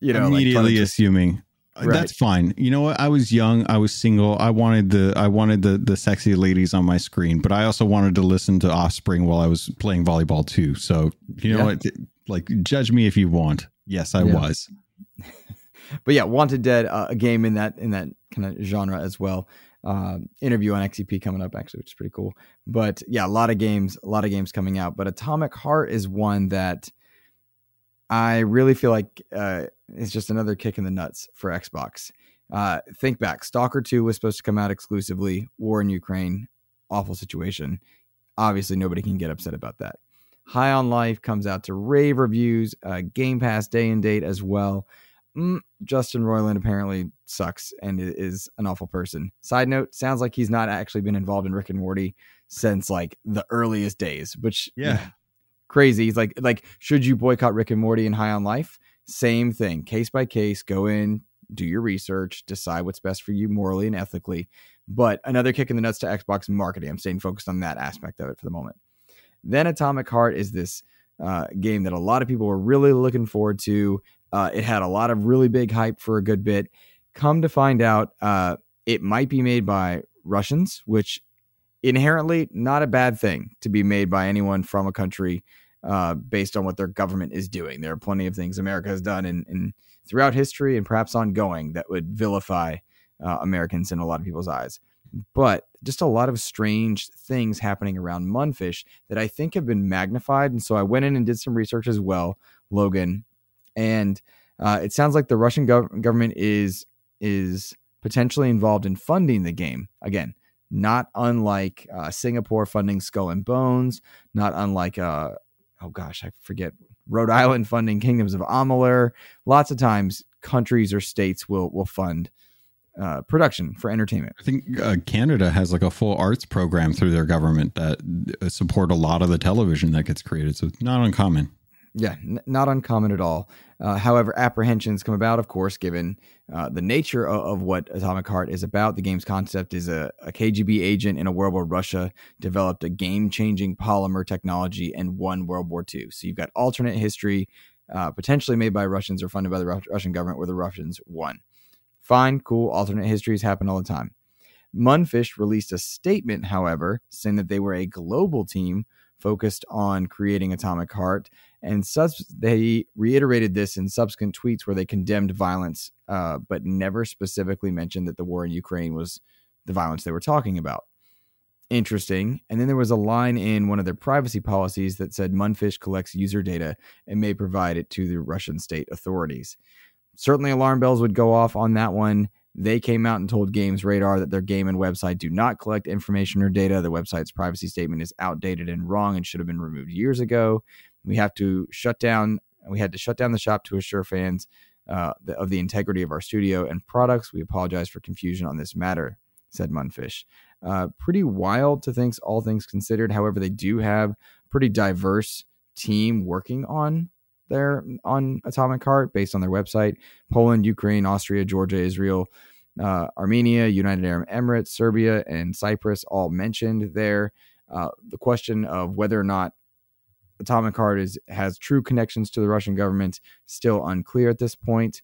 you know, immediately like assuming right. That's fine. You know what? I was young. I was single. I wanted the I wanted the the sexy ladies on my screen, but I also wanted to listen to Offspring while I was playing volleyball too. So you know yeah. what? Like, judge me if you want. Yes, I Yeah. was. but yeah, Wanted Dead, uh, a game in that in that kind of genre as well. Um, interview on XCP coming up actually, which is pretty cool. But yeah, a lot of games, a lot of games coming out. But Atomic Heart is one that I really feel like uh, is just another kick in the nuts for Xbox. Uh, think back, Stalker Two was supposed to come out exclusively. War in Ukraine, awful situation. Obviously, nobody can get upset about that. High on Life comes out to rave reviews. Uh, Game Pass day and date as well. Mm, Justin Roiland apparently sucks and is an awful person. Side note: sounds like he's not actually been involved in Rick and Morty since like the earliest days. Which Yeah. Crazy. He's like like should you boycott Rick and Morty and High on Life? Same thing, case by case. Go in, do your research, decide what's best for you morally and ethically. But another kick in the nuts to Xbox marketing. I'm staying focused on that aspect of it for the moment. Then Atomic Heart is this uh, game that a lot of people were really looking forward to. Uh, it had a lot of really big hype for a good bit. Come to find out, uh, it might be made by Russians, which inherently not a bad thing to be made by anyone from a country uh, based on what their government is doing. There are plenty of things America has done in, in throughout history and perhaps ongoing that would vilify uh, Americans in a lot of people's eyes. But just a lot of strange things happening around Mundfish that I think have been magnified. And so I went in and did some research as well, Logan, and uh, it sounds like the Russian gov- government is is potentially involved in funding the game again. Not unlike uh, Singapore funding Skull and Bones, not unlike uh, oh gosh, I forget Rhode Island funding Kingdoms of Amalur. Lots of times, countries or states will will fund uh, production for entertainment. I think uh, Canada has like a full arts program through their government that uh, support a lot of the television that gets created. So it's not uncommon. Yeah, n- not uncommon at all. Uh, however, apprehensions come about, of course, given uh, the nature of, of what Atomic Heart is about. The game's concept is a, a KGB agent in a world where Russia developed a game changing polymer technology and won World War II. So you've got alternate history, uh, potentially made by Russians or funded by the Ru- Russian government, where the Russians won. Fine, cool. Alternate histories happen all the time. Mundfish released a statement, however, saying that they were a global team focused on creating Atomic Heart and they reiterated this in subsequent tweets where they condemned violence, uh, but never specifically mentioned that the war in Ukraine was the violence they were talking about. Interesting. And then there was a line in one of their privacy policies that said Mundfish collects user data and may provide it to the Russian state authorities. Certainly, alarm bells would go off on that one. They came out and told Games Radar that their game and website do not collect information or data. The website's privacy statement is outdated and wrong and should have been removed years ago. We have to shut down. We had to shut down the shop to assure fans uh, the, of the integrity of our studio and products. We apologize for confusion on this matter," said Mundfish. Uh, pretty wild to think, all things considered. However, they do have pretty diverse team working on their on Atomic Heart based on their website. Poland, Ukraine, Austria, Georgia, Israel, uh, Armenia, United Arab Emirates, Serbia, and Cyprus all mentioned there. Uh, the question of whether or not Atomic Heart is has true connections to the Russian government still unclear at this point.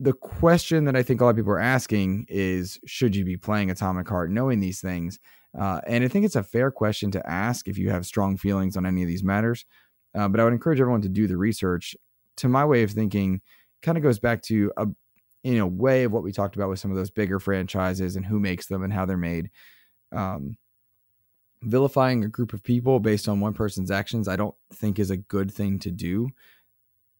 The question that I think a lot of people are asking is should you be playing Atomic Heart knowing these things? Uh, and I think it's a fair question to ask if you have strong feelings on any of these matters. Uh, but I would encourage everyone to do the research. To my way of thinking, kind of goes back to a in a way of what we talked about with some of those bigger franchises and who makes them and how they're made. Um, vilifying a group of people based on one person's actions, I don't think is a good thing to do.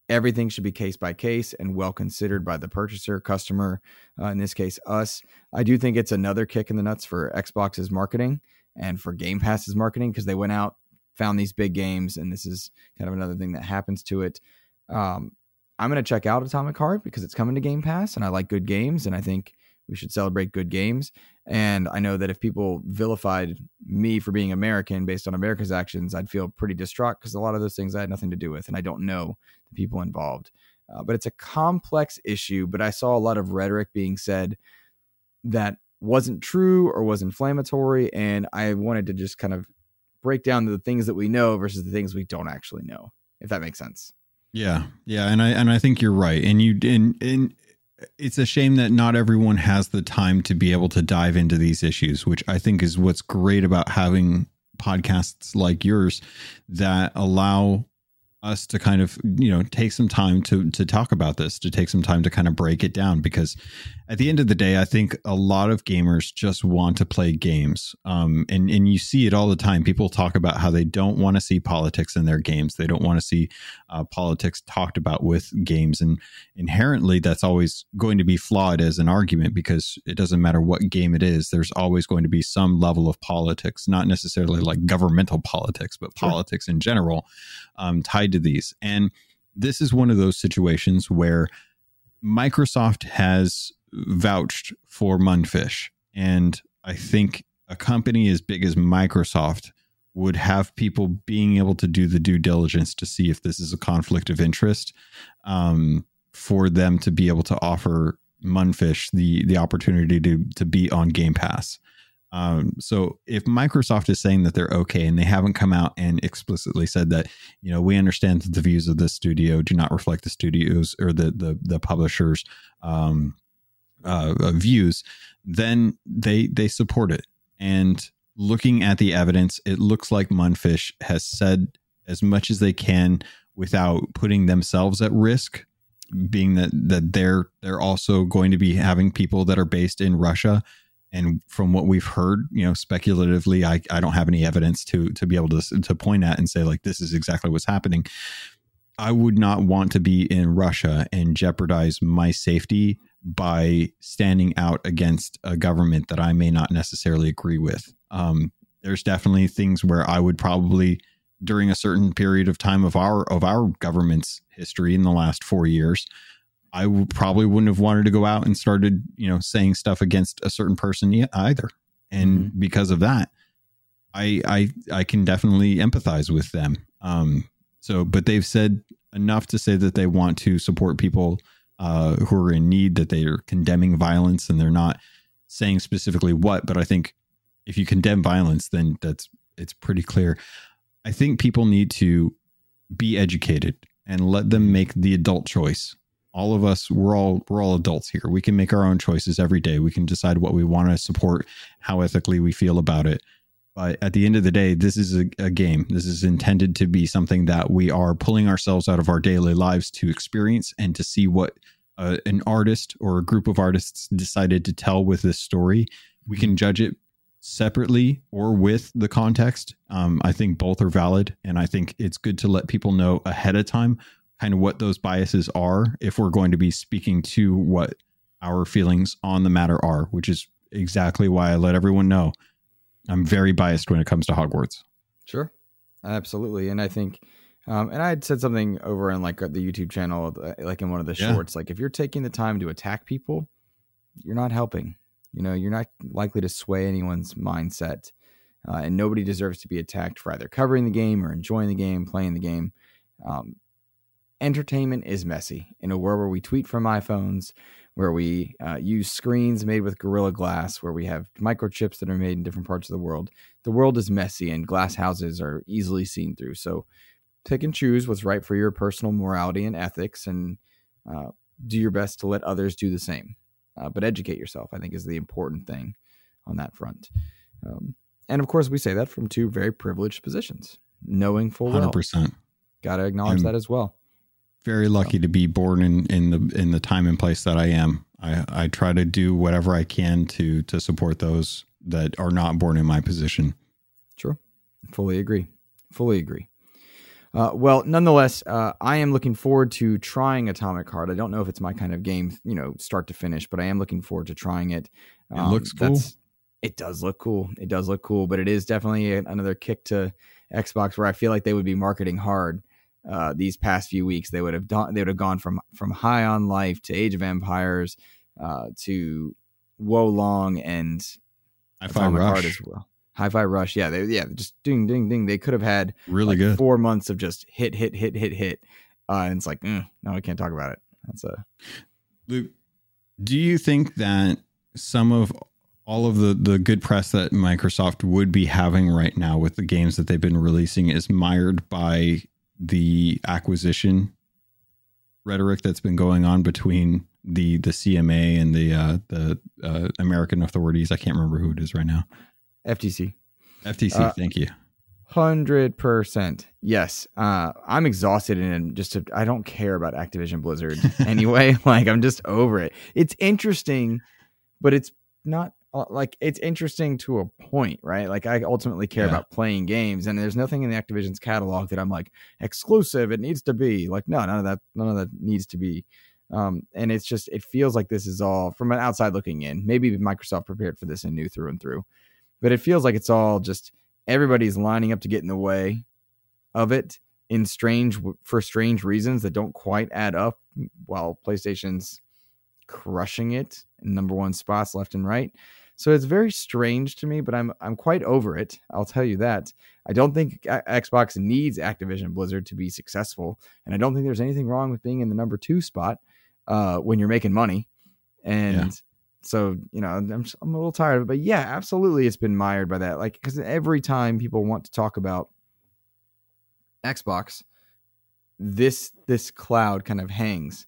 Everything should be case by case and well considered by the purchaser, customer, uh, in this case, us. I do think it's another kick in the nuts for Xbox's marketing and for Game Pass's marketing because they went out, found these big games, and this is kind of another thing that happens to it. Um, I'm going to check out Atomic Heart because it's coming to Game Pass and I like good games and I think we should celebrate good games. And I know that if people vilified me for being American based on America's actions, I'd feel pretty distraught because a lot of those things I had nothing to do with and I don't know the people involved. Uh, but it's a complex issue. But I saw a lot of rhetoric being said that wasn't true or was inflammatory. And I wanted to just kind of break down the things that we know versus the things we don't actually know, if that makes sense. Yeah, yeah, and I and I think you're right. And you and and it's a shame that not everyone has the time to be able to dive into these issues, which I think is what's great about having podcasts like yours that allow us to kind of you know take some time to to talk about this to take some time to kind of break it down because at the end of the day i think a lot of gamers just want to play games um, and and you see it all the time people talk about how they don't want to see politics in their games they don't want to see uh, politics talked about with games and inherently that's always going to be flawed as an argument because it doesn't matter what game it is there's always going to be some level of politics not necessarily like governmental politics but sure. politics in general um, tied to these. And this is one of those situations where Microsoft has vouched for Mundfish. And I think a company as big as Microsoft would have people being able to do the due diligence to see if this is a conflict of interest um, for them to be able to offer Mundfish the the opportunity to to be on Game Pass. Um, so if Microsoft is saying that they're okay and they haven't come out and explicitly said that, you know, we understand that the views of the studio do not reflect the studios or the the, the publishers' um, uh, uh, views, then they they support it. And looking at the evidence, it looks like Mundfish has said as much as they can without putting themselves at risk being that that they're they're also going to be having people that are based in Russia and from what we've heard you know speculatively i, I don't have any evidence to to be able to to point at and say like this is exactly what's happening i would not want to be in russia and jeopardize my safety by standing out against a government that i may not necessarily agree with um, there's definitely things where i would probably during a certain period of time of our of our government's history in the last four years I w- probably wouldn't have wanted to go out and started, you know, saying stuff against a certain person either. And mm-hmm. because of that, I I I can definitely empathize with them. Um, so, but they've said enough to say that they want to support people uh, who are in need, that they are condemning violence, and they're not saying specifically what. But I think if you condemn violence, then that's it's pretty clear. I think people need to be educated and let them make the adult choice all of us we're all we're all adults here we can make our own choices every day we can decide what we want to support how ethically we feel about it but at the end of the day this is a, a, game. This is intended to be something that we are pulling ourselves out of our daily lives to experience and to see what uh, an artist or a group of artists decided to tell with this story. We can judge it separately or with the context. Um, i think both are valid and i think it's good to let people know ahead of time kind of what those biases are if we're going to be speaking to what our feelings on the matter are, which is exactly why I let everyone know I'm very biased when it comes to Hogwarts. Sure. Absolutely. And I think, um, and I had said something over on like the YouTube channel, uh, like in one of the yeah. shorts, like if you're taking the time to attack people, you're not helping. You know, you're not likely to sway anyone's mindset. Uh, and nobody deserves to be attacked for either covering the game or enjoying the game, playing the game. Um, entertainment is messy in a world where we tweet from iPhones, where we uh, use screens made with Gorilla Glass, where we have microchips that are made in different parts of the world. The world is messy and glass houses are easily seen through. So pick and choose what's right for your personal morality and ethics and uh, do your best to let others do the same. Uh, but educate yourself, I think, is the important thing on that front. Um, and of course, we say that from two very privileged positions, knowing full 100%. well. Got to acknowledge that as well very lucky to be born in in the in the time and place that I am. I I try to do whatever I can to to support those that are not born in my position. True. Fully agree. Fully agree. Uh, well, nonetheless, uh, I am looking forward to trying Atomic Heart. I don't know if it's my kind of game, you know, start to finish, but I am looking forward to trying it. Um, it looks cool. It does look cool. It does look cool, but it is definitely another kick to Xbox where I feel like they would be marketing hard uh, these past few weeks. They would have done. They would have gone from from High on Life to Age of Empires uh, to Wo Long and Hi-Fi Rush as well. Hi-Fi Rush, yeah, they yeah just ding ding ding. They could have had really like good four months of just hit hit hit hit hit, uh, and it's like mm, no, I can't talk about it. That's a Luke. Do you think that some of all of the the good press that Microsoft would be having right now with the games that they've been releasing is mired by the acquisition rhetoric that's been going on between the the CMA and the uh, the uh, American authorities. I can't remember who it is right now. FTC. FTC. Uh, thank you. Hundred percent. Yes. Uh, I'm exhausted and just to, I don't care about Activision Blizzard anyway. like I'm just over it. It's interesting, but it's not like it's interesting to a point, right? Like I ultimately care Yeah. about playing games, and there's nothing in the Activision's catalog that I'm like exclusive. It needs to be like no, none of that, none of that needs to be. Um, and it's just it feels like this is all from an outside looking in. Maybe Microsoft prepared for this and knew through and through, but it feels like it's all just everybody's lining up to get in the way of it in strange for strange reasons that don't quite add up. While PlayStation's crushing it in number one spots left and right. So it's very strange to me, but I'm I'm quite over it. I'll tell you that. I don't think Xbox needs Activision Blizzard to be successful, and I don't think there's anything wrong with being in the number two spot uh, when you're making money. And Yeah. so you know, I'm I'm a little tired of it, but yeah, absolutely, it's been mired by that. Like because every time people want to talk about Xbox, this this cloud kind of hangs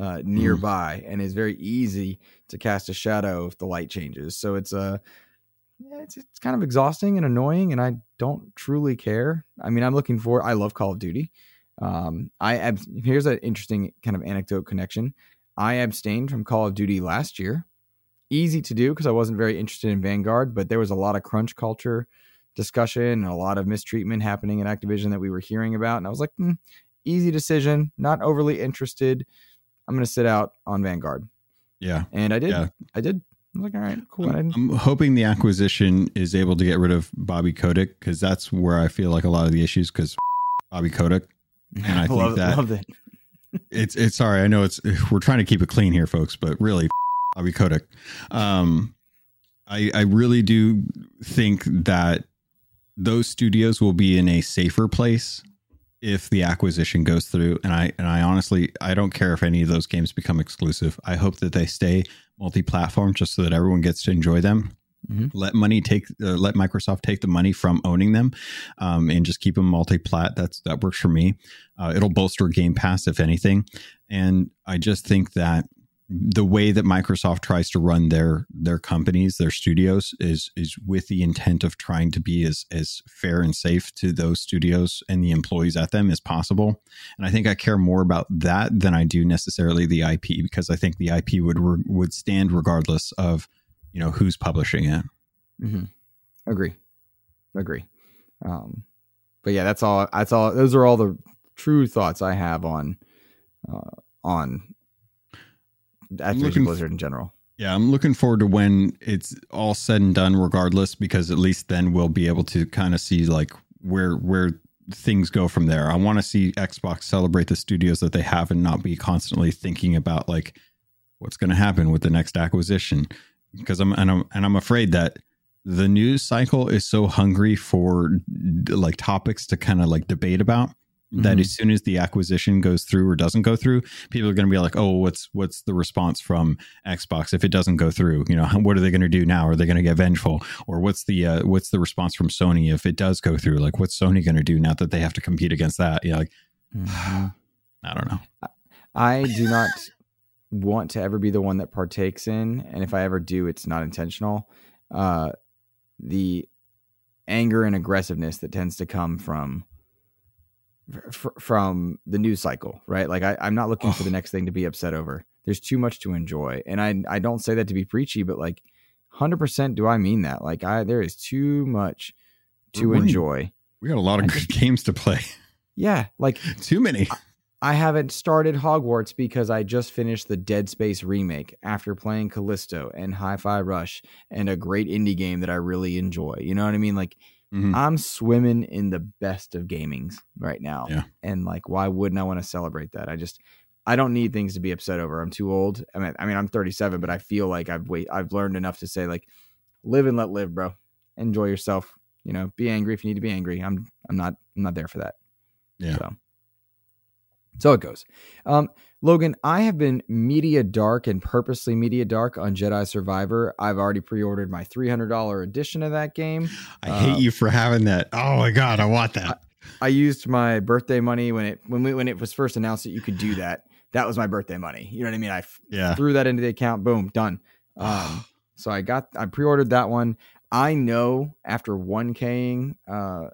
uh, nearby and is very easy to cast a shadow if the light changes. So it's a yeah, it's it's kind of exhausting and annoying, and I don't truly care. I mean, I'm looking for. I love Call of Duty. Um, I ab- here's an interesting kind of anecdote connection. I abstained from Call of Duty last year. Easy to do because I wasn't very interested in Vanguard, but there was a lot of crunch culture discussion and a lot of mistreatment happening in Activision that we were hearing about, and I was like, hmm, easy decision, not overly interested. I'm going to sit out on Vanguard. Yeah. And I did. Yeah. I did. I was like, all right, cool. I'm, I'm hoping the acquisition is able to get rid of Bobby Kotick because that's where I feel like a lot of the issues because Bobby Kotick. And I think love, that- loved it. It's it's sorry, I know it's we're trying to keep it clean here, folks, but really Bobby Kotick. Um, I I really do think that those studios will be in a safer place if the acquisition goes through. And I and I honestly I don't care if any of those games become exclusive. I hope that they stay multi-platform just so that everyone gets to enjoy them. Mhm. Let money take uh, let Microsoft take the money from owning them, um, and just keep them multi-plat. That's that works for me. Uh, it'll bolster Game Pass if anything, and I just think that the way that Microsoft tries to run their their companies, their studios, is is with the intent of trying to be as as fair and safe to those studios and the employees at them as possible. And I think I care more about that than I do necessarily the IP because I think the IP would re- would stand regardless of you know who's publishing it. hmm Agree. Agree. Um, but yeah, that's all. That's all. Those are all the true thoughts I have on uh, on Activision looking Blizzard in general. Yeah, I'm looking forward to when it's all said and done, regardless, because at least then we'll be able to kind of see like where where things go from there. I want to see Xbox celebrate the studios that they have and not be constantly thinking about like what's going to happen with the next acquisition. Because I'm and I'm and I'm afraid that the news cycle is so hungry for like topics to kind of like debate about that Mhm. as soon as the acquisition goes through or doesn't go through, people are going to be like, "Oh, what's what's the response from Xbox if it doesn't go through? You know, what are they going to do now? Are they going to get vengeful, or what's the uh, what's the response from Sony if it does go through? Like, what's Sony going to do now that they have to compete against that? Yeah, like Mhm. I don't know. I do not want to ever be the one that partakes in, and if I ever do, it's not intentional. Uh, the anger and aggressiveness that tends to come from f- from the news cycle, right? Like I, I'm not looking for the next thing to be upset over. There's too much to enjoy, and I I don't say that to be preachy, but like, hundred percent, do I mean that? Like I there is too much to We're- enjoy. We got a lot of I good games to play. Yeah, like Too many. I haven't started Hogwarts because I just finished the Dead Space remake after playing Callisto and Hi Fi Rush and a great indie game that I really enjoy. You know what I mean? Like, Mhm. I'm swimming in the best of gamings right now. Yeah. And like, why wouldn't I want to celebrate that? I just, I don't need things to be upset over. I'm too old. I mean, I mean, I'm 37, but I feel like I've wait, I've learned enough to say like, live and let live, bro. Enjoy yourself. You know, be angry if you need to be angry. I'm, I'm not, I'm not there for that. Yeah. So, so it goes. Um, Logan, I have been media dark and purposely media dark on Jedi Survivor. I've already pre-ordered my $300 edition of that game. I hate uh, you for having that. Oh my god, I want that. I used my birthday money when it when we, when it was first announced that you could do that. That was my birthday money. You know what I mean? I f- Yeah. threw that into the account. Boom, done. Um, so I got I pre-ordered that one. I know after 1King uh,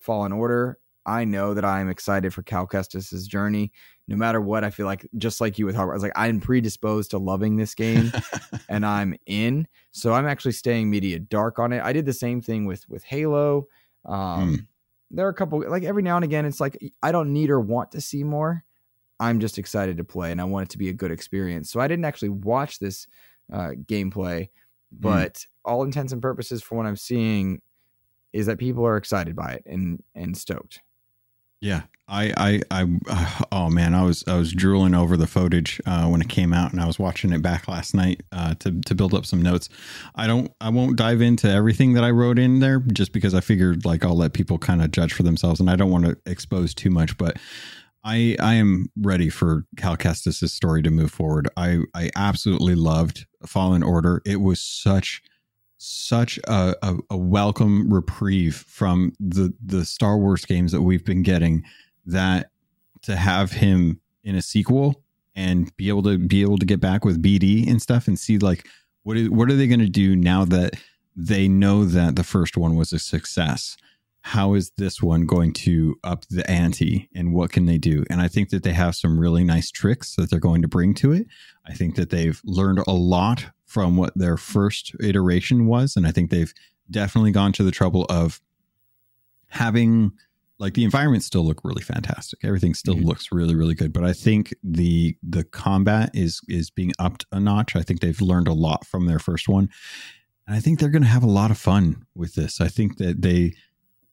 Fallen Order, I know that I'm excited for Cal Kestis's journey. No matter what, I feel like just like you with Hogwarts, I was like I'm predisposed to loving this game, and I'm in. So I'm actually staying media dark on it. I did the same thing with with Halo. Um, mm. There are a couple like every now and again, it's like I don't need or want to see more. I'm just excited to play, and I want it to be a good experience. So I didn't actually watch this uh, gameplay, hmm. but mm. all intents and purposes, for what I'm seeing, is that people are excited by it and and stoked. Yeah, I, I, I, oh man, I was, I was drooling over the footage uh, when it came out, and I was watching it back last night uh, to to build up some notes. I don't, I won't dive into everything that I wrote in there, just because I figured like I'll let people kind of judge for themselves, and I don't want to expose too much. But I, I am ready for Cal Kestis' story to move forward. I, I absolutely loved Fallen Order. It was such such a, a, a, welcome reprieve from the the Star Wars games that we've been getting that to have him in a sequel and be able to be able to get back with BD and stuff and see like what is what are they going to do now that they know that the first one was a success? How is this one going to up the ante and what can they do? And i think that they have some really nice tricks that they're going to bring to it. I think that they've learned a lot from what their first iteration was. And I think they've definitely gone to the trouble of having like the environments still look really fantastic. Everything still mm-hmm. looks really, really good. But I think the the combat is is being upped a notch. I think they've learned a lot from their first one. And I think they're gonna have a lot of fun with this. I think that they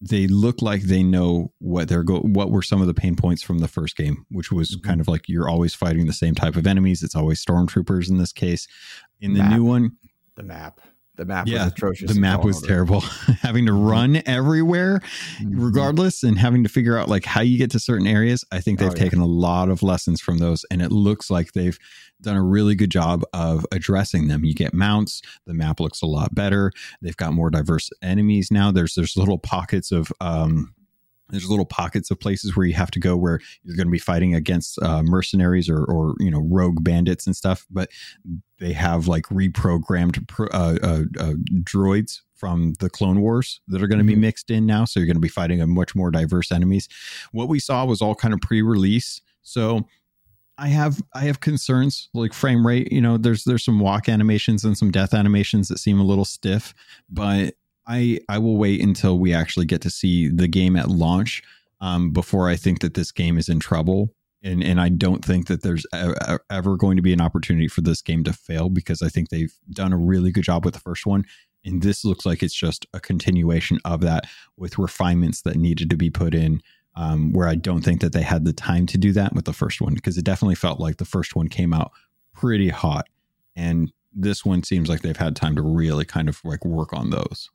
they look like they know what they're go what were some of the pain points from the first game, which was mm-hmm. kind of like you're always fighting the same type of enemies. It's always stormtroopers in this case. In the map. new one, the map. The map yeah, was atrocious. The map was terrible. having to mm-hmm. run everywhere, mm-hmm. regardless, and having to figure out like how you get to certain areas. I think they've oh, yeah. taken a lot of lessons from those, and it looks like they've done a really good job of addressing them. You get mounts, the map looks a lot better. They've got more diverse enemies now. There's there's little pockets of um, there's little pockets of places where you have to go where you're going to be fighting against uh, mercenaries or, or you know rogue bandits and stuff but they have like reprogrammed pro, uh, uh, uh droids from the clone wars that are going to mm-hmm. be mixed in now so you're going to be fighting a much more diverse enemies what we saw was all kind of pre-release so I have I have concerns like frame rate. You know, there's there's some walk animations and some death animations that seem a little stiff, but I I will wait until we actually get to see the game at launch um, before I think that this game is in trouble. And and I don't think that there's ever going to be an opportunity for this game to fail because I think they've done a really good job with the first one. And this looks like it's just a continuation of that with refinements that needed to be put in. Um, where I don't think that they had the time to do that with the first one because it definitely felt like the first one came out pretty hot, and this one seems like they've had time to really kind of like work on those.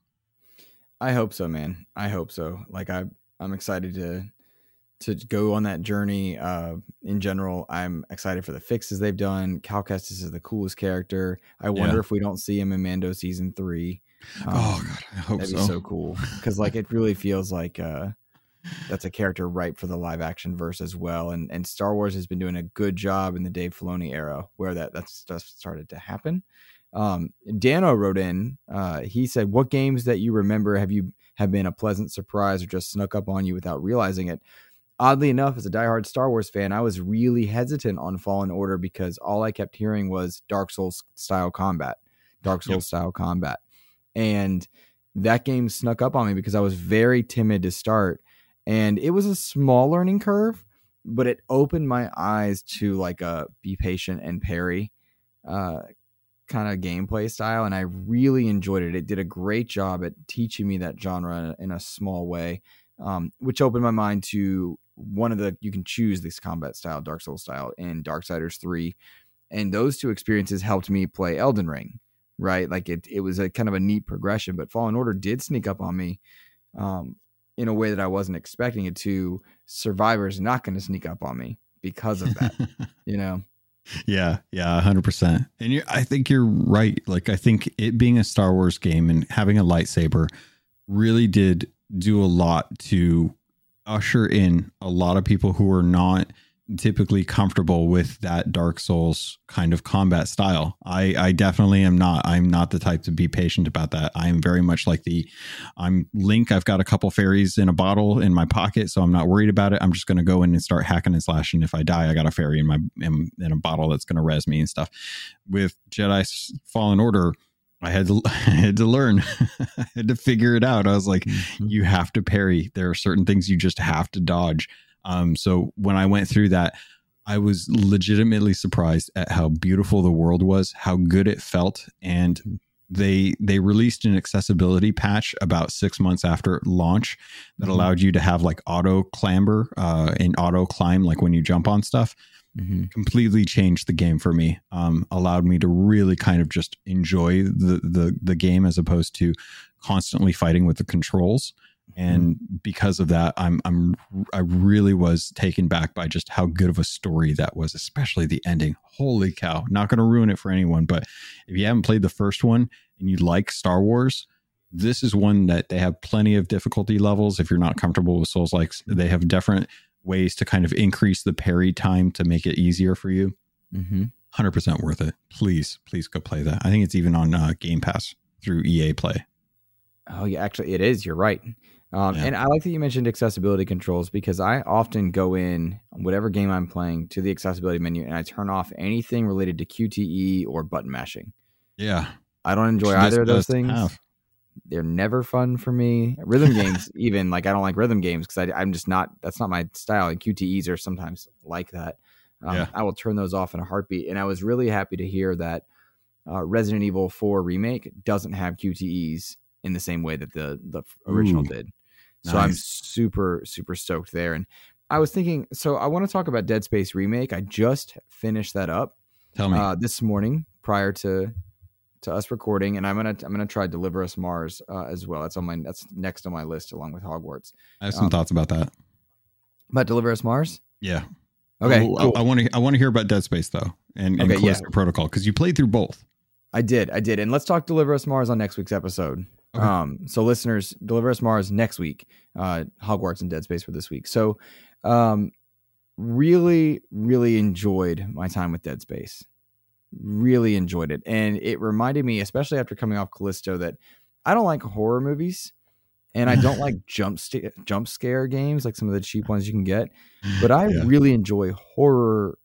I hope so, man. I hope so. Like I I'm excited to to go on that journey. Uh, in general, I'm excited for the fixes they've done. Cal Kestis is the coolest character. I wonder yeah. if we don't see him in Mando season three. Um, oh god, I hope that'd so. be so cool because like it really feels like uh, that's a character ripe for the live action verse as well. And and Star Wars has been doing a good job in the Dave Filoni era where that that's just started to happen. Um, Dano wrote in. Uh, he said, "What games that you remember have you have been a pleasant surprise or just snuck up on you without realizing it?" Oddly enough, as a diehard Star Wars fan, I was really hesitant on Fallen Order because all I kept hearing was Dark Souls style combat, Dark Souls yep. style combat, and that game snuck up on me because I was very timid to start, and it was a small learning curve, but it opened my eyes to like a be patient and parry uh, kind of gameplay style and I really enjoyed it. It did a great job at teaching me that genre in a small way, um, which opened my mind to one of the you can choose this combat style, Dark Souls style, in Darksiders 3. And those two experiences helped me play Elden Ring, right? Like it it was a kind of a neat progression, but Fallen Order did sneak up on me um, in a way that I wasn't expecting it to. Survivor's not going to sneak up on me because of that, you know? Yeah, yeah, hundred percent. And you I think you're right. Like, I think it being a Star Wars game and having a lightsaber really did do a lot to usher in a lot of people who are not typically comfortable with that Dark Souls kind of combat style. I, I definitely am not. I'm not the type to be patient about that. I am very much like the I'm Link. I've got a couple fairies in a bottle in my pocket, so I'm not worried about it. I'm just going to go in and start hacking and slashing. If I die, I got a fairy in my in, in a bottle that's going to res me and stuff. With Jedi Fallen Order, I had to I had to learn. I had to figure it out. I was like, mm-hmm. you have to parry. There are certain things you just have to dodge. Um, so when I went through that, I was legitimately surprised at how beautiful the world was, how good it felt, and they they released an accessibility patch about six months after launch that mm-hmm. allowed you to have like auto clamber uh, and auto climb, like when you jump on stuff. Mm-hmm. Completely changed the game for me. Um, allowed me to really kind of just enjoy the the the game as opposed to constantly fighting with the controls and because of that i'm i'm i really was taken back by just how good of a story that was especially the ending. Holy cow. Not going to ruin it for anyone but if you haven't played the first one and you like star wars this is one that they have plenty of difficulty levels. If you're not comfortable with souls likes they have different ways to kind of increase the parry time to make it easier for you. Mm-hmm. 100% worth it. Please please go play that. I think it's even on uh, game pass through ea play oh yeah actually it is you're right um, yeah. And I like that you mentioned accessibility controls because I often go in whatever game I'm playing to the accessibility menu and I turn off anything related to QTE or button mashing. Yeah. I don't enjoy either of those things. Have. They're never fun for me. Rhythm games, even like I don't like rhythm games because I'm just not. That's not my style. And QTEs are sometimes like that. Um, yeah. I will turn those off in a heartbeat. And I was really happy to hear that uh, Resident Evil 4 remake doesn't have QTEs in the same way that the the original Ooh. did. So nice. I'm super, super stoked there. And I was thinking, so I want to talk about Dead Space remake. I just finished that up. Tell me uh, this morning prior to to us recording, and I'm gonna I'm gonna try Deliver Us Mars uh, as well. That's on my that's next on my list along with Hogwarts. I have some um, thoughts about that. About Deliver Us Mars. Yeah. Okay. Cool. I want to I want to hear about Dead Space though, and, and okay, Callisto yeah. Protocol because you played through both. I did, I did, and let's talk Deliver Us Mars on next week's episode. Okay. Um, so listeners, Deliver Us Mars next week, uh, Hogwarts and Dead Space for this week. So, um, really, really enjoyed my time with Dead Space. Really enjoyed it, and it reminded me, especially after coming off Callisto, that I don't like horror movies, and I don't like jump st- jump scare games like some of the cheap ones you can get. But I yeah. really enjoy horror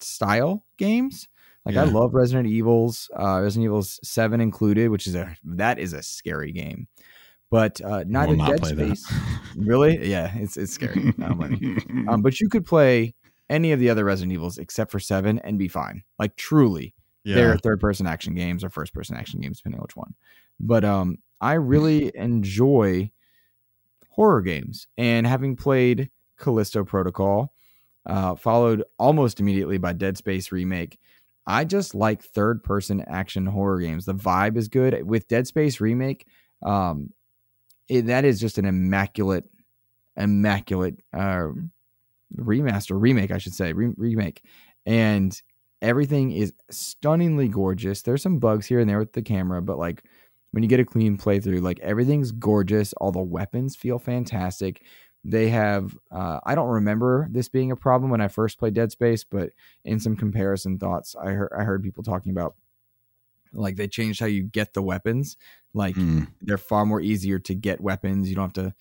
style games. Like yeah. I love Resident Evils, uh, Resident Evils Seven included, which is a that is a scary game. But uh, neither Dead Space, really, yeah, it's it's scary. um, but you could play any of the other Resident Evils except for Seven and be fine. Like truly, yeah. they're third person action games or first person action games, depending on which one. But um, I really enjoy horror games, and having played Callisto Protocol, uh, followed almost immediately by Dead Space remake I just like third person action horror games. The vibe is good with Dead Space remake. Um, it, that is just an immaculate, immaculate uh, remaster remake, I should say re- remake, and everything is stunningly gorgeous. There's some bugs here and there with the camera, but like when you get a clean playthrough, like everything's gorgeous. All the weapons feel fantastic. They have, uh, I don't remember this being a problem when I first played Dead Space, but in some comparison thoughts, I heard, I heard people talking about like they changed how you get the weapons. Like mm. they're far more easier to get weapons. You don't have to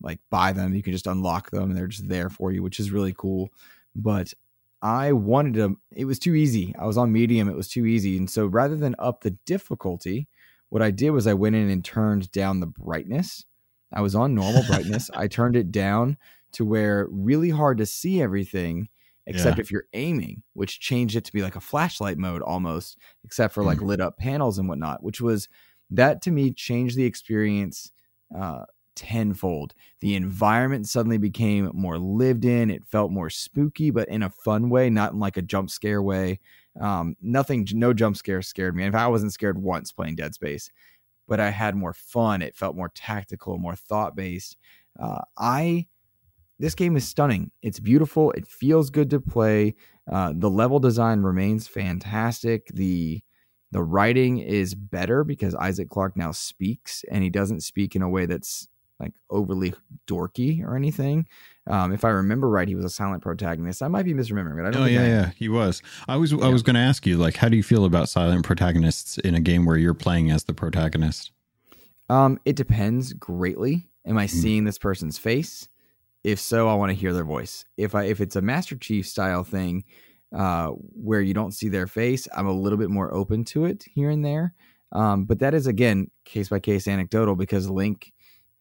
like buy them. You can just unlock them and they're just there for you, which is really cool. But I wanted to, it was too easy. I was on medium, it was too easy. And so rather than up the difficulty, what I did was I went in and turned down the brightness I was on normal brightness. I turned it down to where really hard to see everything except yeah. if you're aiming, which changed it to be like a flashlight mode almost, except for like mm. lit up panels and whatnot, which was that to me changed the experience uh, tenfold. The environment suddenly became more lived in. It felt more spooky, but in a fun way, not in like a jump scare way. Um, nothing, no jump scare scared me. In fact, I wasn't scared once playing Dead Space but I had more fun. It felt more tactical, more thought based. Uh, I this game is stunning. It's beautiful. It feels good to play. Uh, the level design remains fantastic. The the writing is better because Isaac Clarke now speaks, and he doesn't speak in a way that's like overly dorky or anything. Um, if I remember right, he was a silent protagonist. I might be misremembering, but I don't. Oh yeah, I yeah, he was. I was I was going to ask you like, how do you feel about silent protagonists in a game where you're playing as the protagonist? Um, it depends greatly. Am I Mhm. seeing this person's face? If so, I want to hear their voice. If I if it's a Master Chief style thing, uh, where you don't see their face, I'm a little bit more open to it here and there. Um, but that is again case by case anecdotal because Link,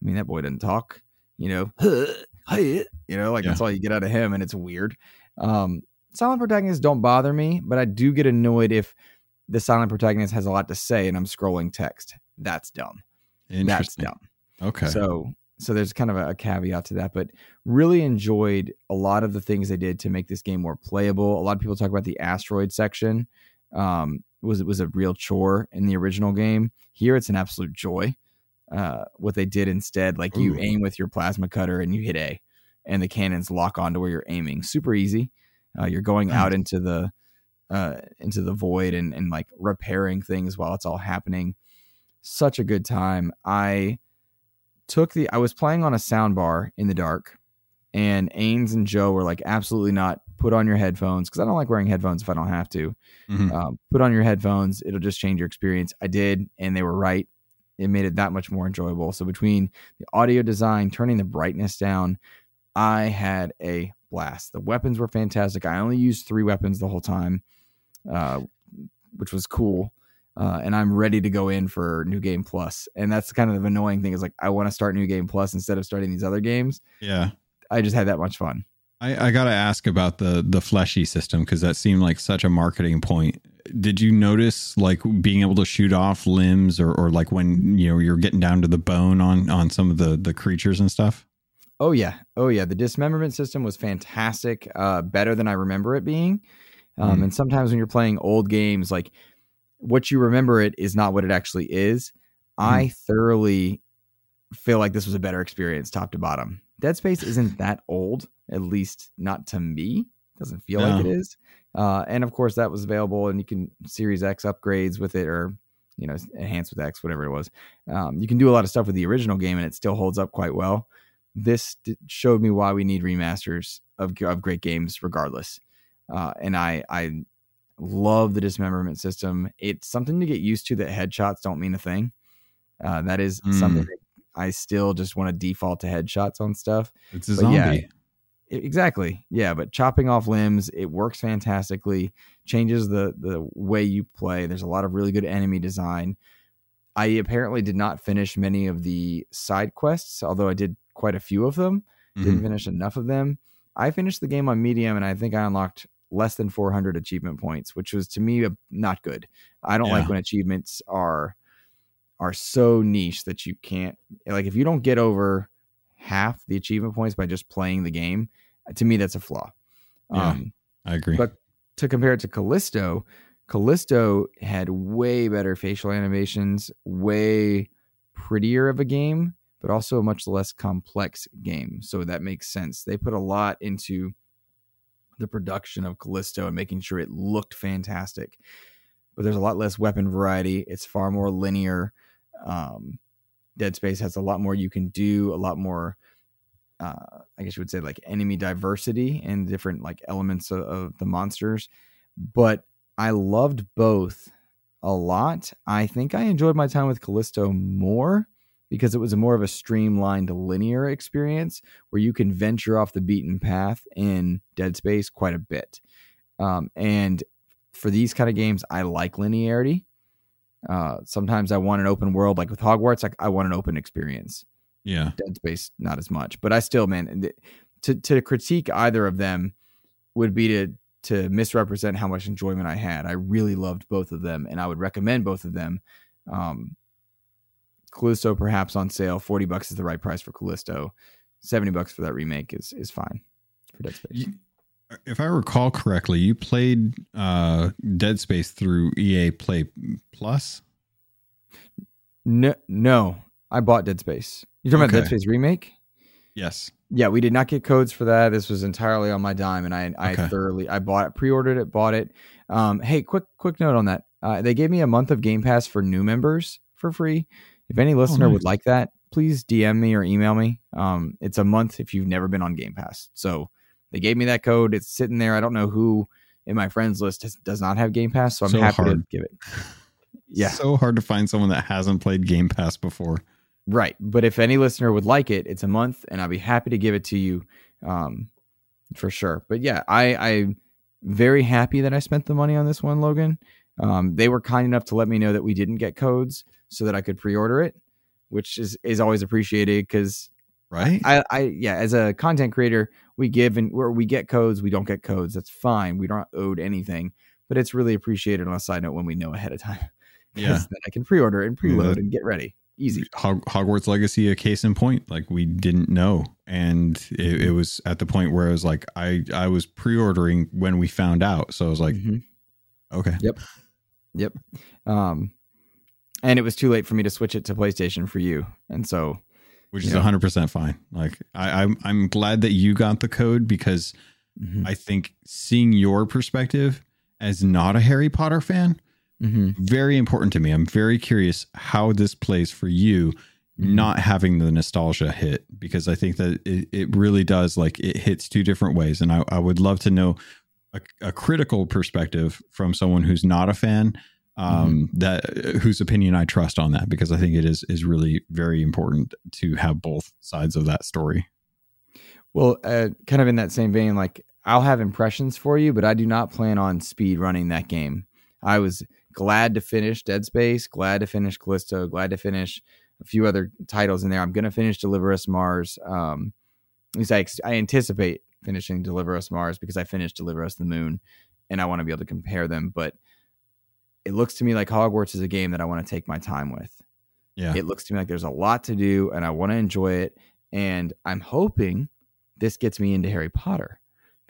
I mean that boy doesn't talk. You know, you know, like Yeah. that's all you get out of him, and it's weird. Um, silent protagonists don't bother me, but I do get annoyed if the silent protagonist has a lot to say and I'm scrolling text. That's dumb. That's dumb. Okay. So so there's kind of a, a caveat to that, but really enjoyed a lot of the things they did to make this game more playable. A lot of people talk about the asteroid section. Um, was it was a real chore in the original game. Here it's an absolute joy. Uh, what they did instead, like you Ooh. aim with your plasma cutter and you hit A, and the cannons lock onto where you're aiming. Super easy. Uh, you're going out into the uh, into the void and and like repairing things while it's all happening. Such a good time. I took the I was playing on a sound bar in the dark, and Ains and Joe were like, absolutely not. Put on your headphones because I don't like wearing headphones if I don't have to. Mhm. Um, put on your headphones; it'll just change your experience. I did, and they were right. It made it that much more enjoyable. So between the audio design, turning the brightness down, I had a blast. The weapons were fantastic. I only used three weapons the whole time, uh, which was cool. Uh, and I'm ready to go in for New Game Plus. And that's kind of the annoying thing is like I want to start New Game Plus instead of starting these other games. yeah. I just had that much fun. I, I got to ask about the the fleshy system because that seemed like such a marketing point. Did you notice like being able to shoot off limbs or, or like when you know you're getting down to the bone on on some of the the creatures and stuff? Oh yeah, oh yeah. The dismemberment system was fantastic, uh, better than I remember it being. Um, Mm. And sometimes when you're playing old games, like what you remember it is not what it actually is. I thoroughly feel like this was a better experience, top to bottom. Dead Space isn't that old, at least not to me. Doesn't feel like it No. is. Uh, and of course, that was available, and you can Series X upgrades with it, or you know, enhance with X, whatever it was. Um, you can do a lot of stuff with the original game, and it still holds up quite well. This d- showed me why we need remasters of of great games, regardless. Uh, and I I love the dismemberment system. It's something to get used to that headshots don't mean a thing. Uh, that is Mm. something that I still just want to default to headshots on stuff. It's a But zombie. yeah, Exactly. Yeah, but chopping off limbs, it works fantastically. Changes the the way you play. There's a lot of really good enemy design. I apparently did not finish many of the side quests, although I did quite a few of them. Didn't Mhm. finish enough of them. I finished the game on medium, and I think I unlocked less than 400 achievement points, which was to me not good. I don't like when achievements are are so niche that you can't like if you don't get over half the achievement points by just playing the game. To me, that's a flaw. Yeah. Um, I agree. but to compare it to Callisto, Callisto had way better facial animations, way prettier of a game, but also a much less complex game. So that makes sense. They put a lot into the production of Callisto and making sure it looked fantastic. But there's a lot less weapon variety. It's far more linear. Um, Dead Space has a lot more you can do, a lot more uh, I guess you would say like enemy diversity and different like elements of, of the monsters. But I loved both a lot. I think I enjoyed my time with Callisto more because it was a more of a streamlined linear experience where you can venture off the beaten path in Dead Space quite a bit. Um, and for these kind of games, I like linearity. Uh, sometimes I want an open world, like with Hogwarts. I want an open experience. Yeah. Dead Space not as much, but I still, man, to to critique either of them would be to to misrepresent how much enjoyment I had. I really loved both of them, and I would recommend both of them. Um, Callisto perhaps on sale, forty bucks is the right price for Callisto. Seventy bucks for that remake is is fine for Dead Space. You- if I recall correctly, you played uh, Dead Space through EA Play Plus. No, no, I bought Dead Space. You talking about Dead Space remake? Yes. Yeah, we did not get codes for that. This was entirely on my dime, and I I Okay. thoroughly I bought it, pre-ordered it, bought it. Um, hey, quick quick note on that. Uh, they gave me a month of Game Pass for new members for free. If any listener nice. would like that, please DM me or email me. Um, it's a month if you've never been on Game Pass. So they gave me that code. It's sitting there. I don't know who in my friends list has, does not have Game Pass, so I'm So happy to give it. Yeah. so hard to find someone that hasn't played Game Pass before. Right. But if any listener would like it, it's a month and I'll be happy to give it to you um, for sure. But yeah, I, I'm very happy that I spent the money on this one, Logan. Um, they were kind enough to let me know that we didn't get codes so that I could pre order it, which is, is always appreciated because Right? I, I, yeah, as a content creator, we give and where we get codes, we don't get codes. That's fine. We don't owed anything, but it's really appreciated on a side note when we know ahead of time. Yeah. Then I can pre order and preload that- and get ready. Easy. Hog- Hogwarts Legacy, a case in point. Like we didn't know, and it, it was at the point where I was like, I I was pre-ordering when we found out, so I was like, Mhm. okay, Yep. Yep. Um, and it was too late for me to switch it to PlayStation for you, and so which is Yeah. hundred percent fine. Like I, I'm I'm glad that you got the code because mhm, I think seeing your perspective as not a Harry Potter fan mhm, very important to me. I'm very curious how this plays for you, Mhm. not having the nostalgia hit, because I think that it, it really does like it hits two different ways. And I, I would love to know a, a critical perspective from someone who's not a fan, um, that whose opinion I trust on that, because I think it is is really very important to have both sides of that story. well, uh, kind of in that same vein, like I'll have impressions for you, but I do not plan on speed running that game. I was glad to finish Dead Space, glad to finish Callisto, glad to finish a few other titles in there. I'm going to finish Deliver Us Mars. Um, at least I, ex- I anticipate finishing Deliver Us Mars because I finished Deliver Us the Moon, and I want to be able to compare them. But it looks to me like Hogwarts is a game that I want to take my time with. Yeah. It looks to me like there's a lot to do, and I want to enjoy it. And I'm hoping this gets me into Harry Potter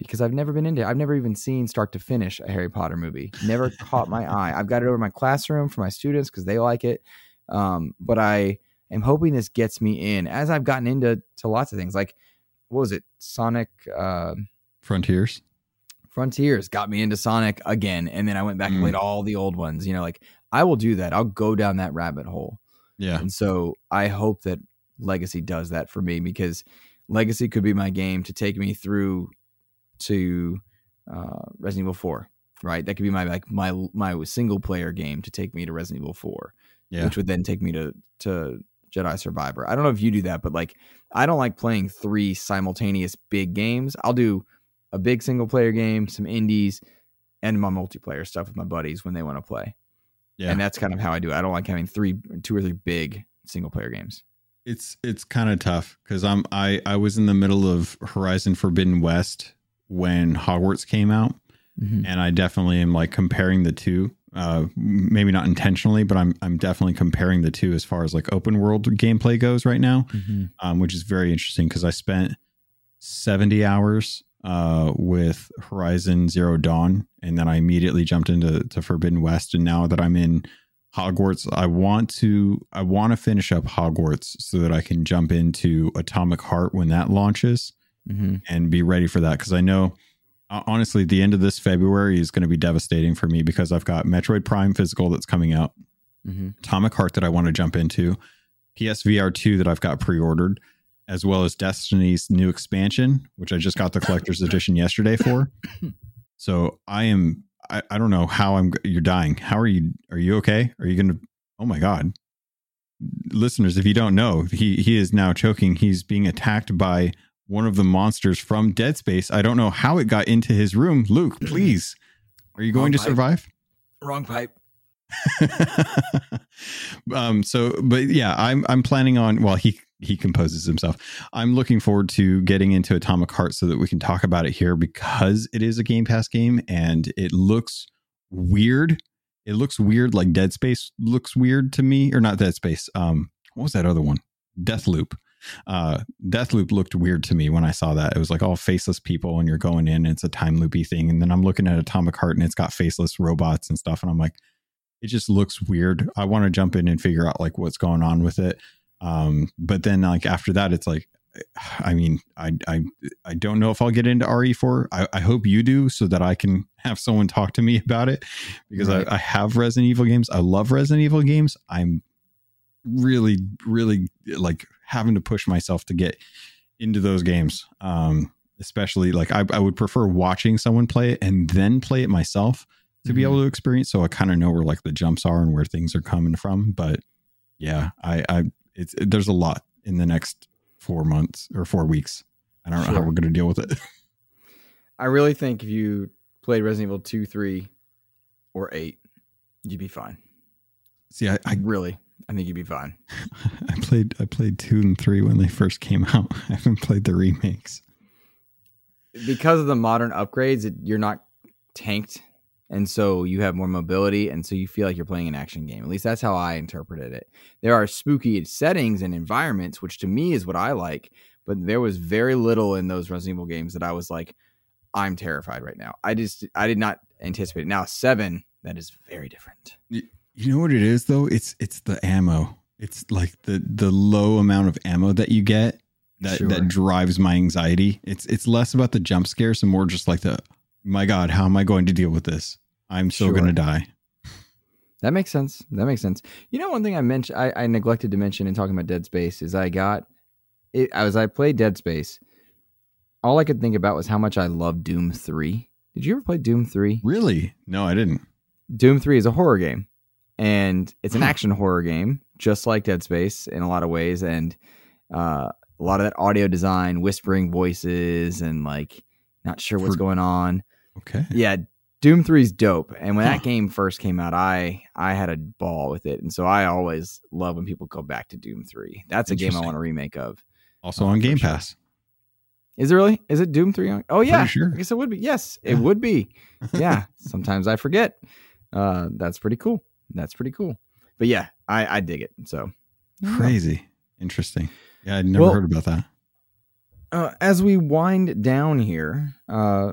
because I've never been into. It. I've never even seen start to finish a Harry Potter movie. Never caught my eye. I've got it over my classroom for my students because they like it. Um, but I am hoping this gets me in as I've gotten into to lots of things. Like what was it? Sonic uh, Frontiers. Frontiers got me into Sonic again, and then I went back and Mm. played all the old ones. You know, like I will do that. I'll go down that rabbit hole. Yeah. And so I hope that Legacy does that for me because Legacy could be my game to take me through to uh, Resident Evil 4, right? That could be my like my my single player game to take me to Resident Evil 4, Yeah. which would then take me to to Jedi Survivor. I don't know if you do that, but like I don't like playing three simultaneous big games. I'll do a big single player game, some indies, and my multiplayer stuff with my buddies when they want to play. Yeah. And that's kind of how I do it. I don't like having three, two or three big single player games. it's it's kind of tough because I'm I I was in the middle of Horizon Forbidden West when Hogwarts came out, Mm-hmm. and I definitely am like comparing the two. Uh, maybe not intentionally, but I'm I'm definitely comparing the two as far as like open world gameplay goes right now, um, which is very interesting because I spent 70 hours uh, with Horizon Zero Dawn, and then I immediately jumped into to Forbidden West, and now that I'm in Hogwarts, I want to I want to finish up Hogwarts so that I can jump into Atomic Heart when that launches Mm-hmm. and be ready for that because I know honestly the end of this February is going to be devastating for me because I've got Metroid Prime physical that's coming out, Mm-hmm. Atomic Heart that I want to jump into, PSVR 2 that I've got pre-ordered, as well as Destiny's new expansion, which I just got the collector's edition yesterday for. So I am I, I don't know how I'm you're dying. How are you are you okay? Are you going to Oh my god. Listeners, if you don't know, he he is now choking. He's being attacked by one of the monsters from Dead Space. I don't know how it got into his room. Luke, please. Are you going to pipe. survive? Wrong pipe. um so but yeah i'm i'm planning on well he he composes himself i'm looking forward to getting into atomic heart so that we can talk about it here because it is a game pass game and it looks weird it looks weird like dead space looks weird to me or not dead space um what was that other one Deathloop uh Deathloop looked weird to me when i saw that it was like all faceless people and you're going in and it's a time loopy thing and then i'm looking at atomic heart and it's got faceless robots and stuff and i'm like it just looks weird. I want to jump in and figure out like what's going on with it. Um, but then like after that, it's like, I mean, I I I don't know if I'll get into RE4. I, I hope you do so that I can have someone talk to me about it because Right. I, I have Resident Evil games. I love Resident Evil games. I'm really, really like having to push myself to get into those games. Um, especially like I, I would prefer watching someone play it and then play it myself to mm-hmm. be able to experience. So I kind of know where like the jumps are and where things are coming from. But yeah, I, I, it's, it, there's a lot in the next four months or four weeks. I don't sure. know how we're going to deal with it. I really think if you played Resident Evil 2, 3, or 8, you'd be fine. See, I, I really, I think you'd be fine. I played, I played 2 and 3 when they first came out. I haven't played the remakes. Because of the modern upgrades, it, you're not tanked. And so you have more mobility. And so you feel like you're playing an action game. At least that's how I interpreted it. There are spooky settings and environments, which to me is what I like. But there was very little in those Resident Evil games that I was like, I'm terrified right now. I just I did not anticipate it. Now seven, that is very different. You know what it is though? It's it's the ammo. It's like the the low amount of ammo that you get that sure. that drives my anxiety. It's it's less about the jump scares and more just like the my God, how am I going to deal with this? I'm still sure. going to die. That makes sense. That makes sense. You know, one thing I mentioned, I, I neglected to mention in talking about Dead Space is I got it as I played Dead Space all I could think about was how much I love Doom 3. Did you ever play Doom 3? Really? No, I didn't. Doom 3 is a horror game and it's an action horror game, just like Dead Space in a lot of ways. And uh, a lot of that audio design, whispering voices, and like not sure what's For, going on. Okay. Yeah. Doom 3 is dope. And when huh. that game first came out, I I had a ball with it. And so I always love when people go back to Doom 3. That's a game I want to remake of. Also on Game Pass. Sure. Is it really? Is it Doom 3 on? Oh yeah. Sure. I guess it would be. Yes, it would be. Yeah. Sometimes I forget. Uh that's pretty cool. That's pretty cool. But yeah, I I dig it. So crazy. Interesting. Yeah, I'd never well, heard about that. Uh, as we wind down here, uh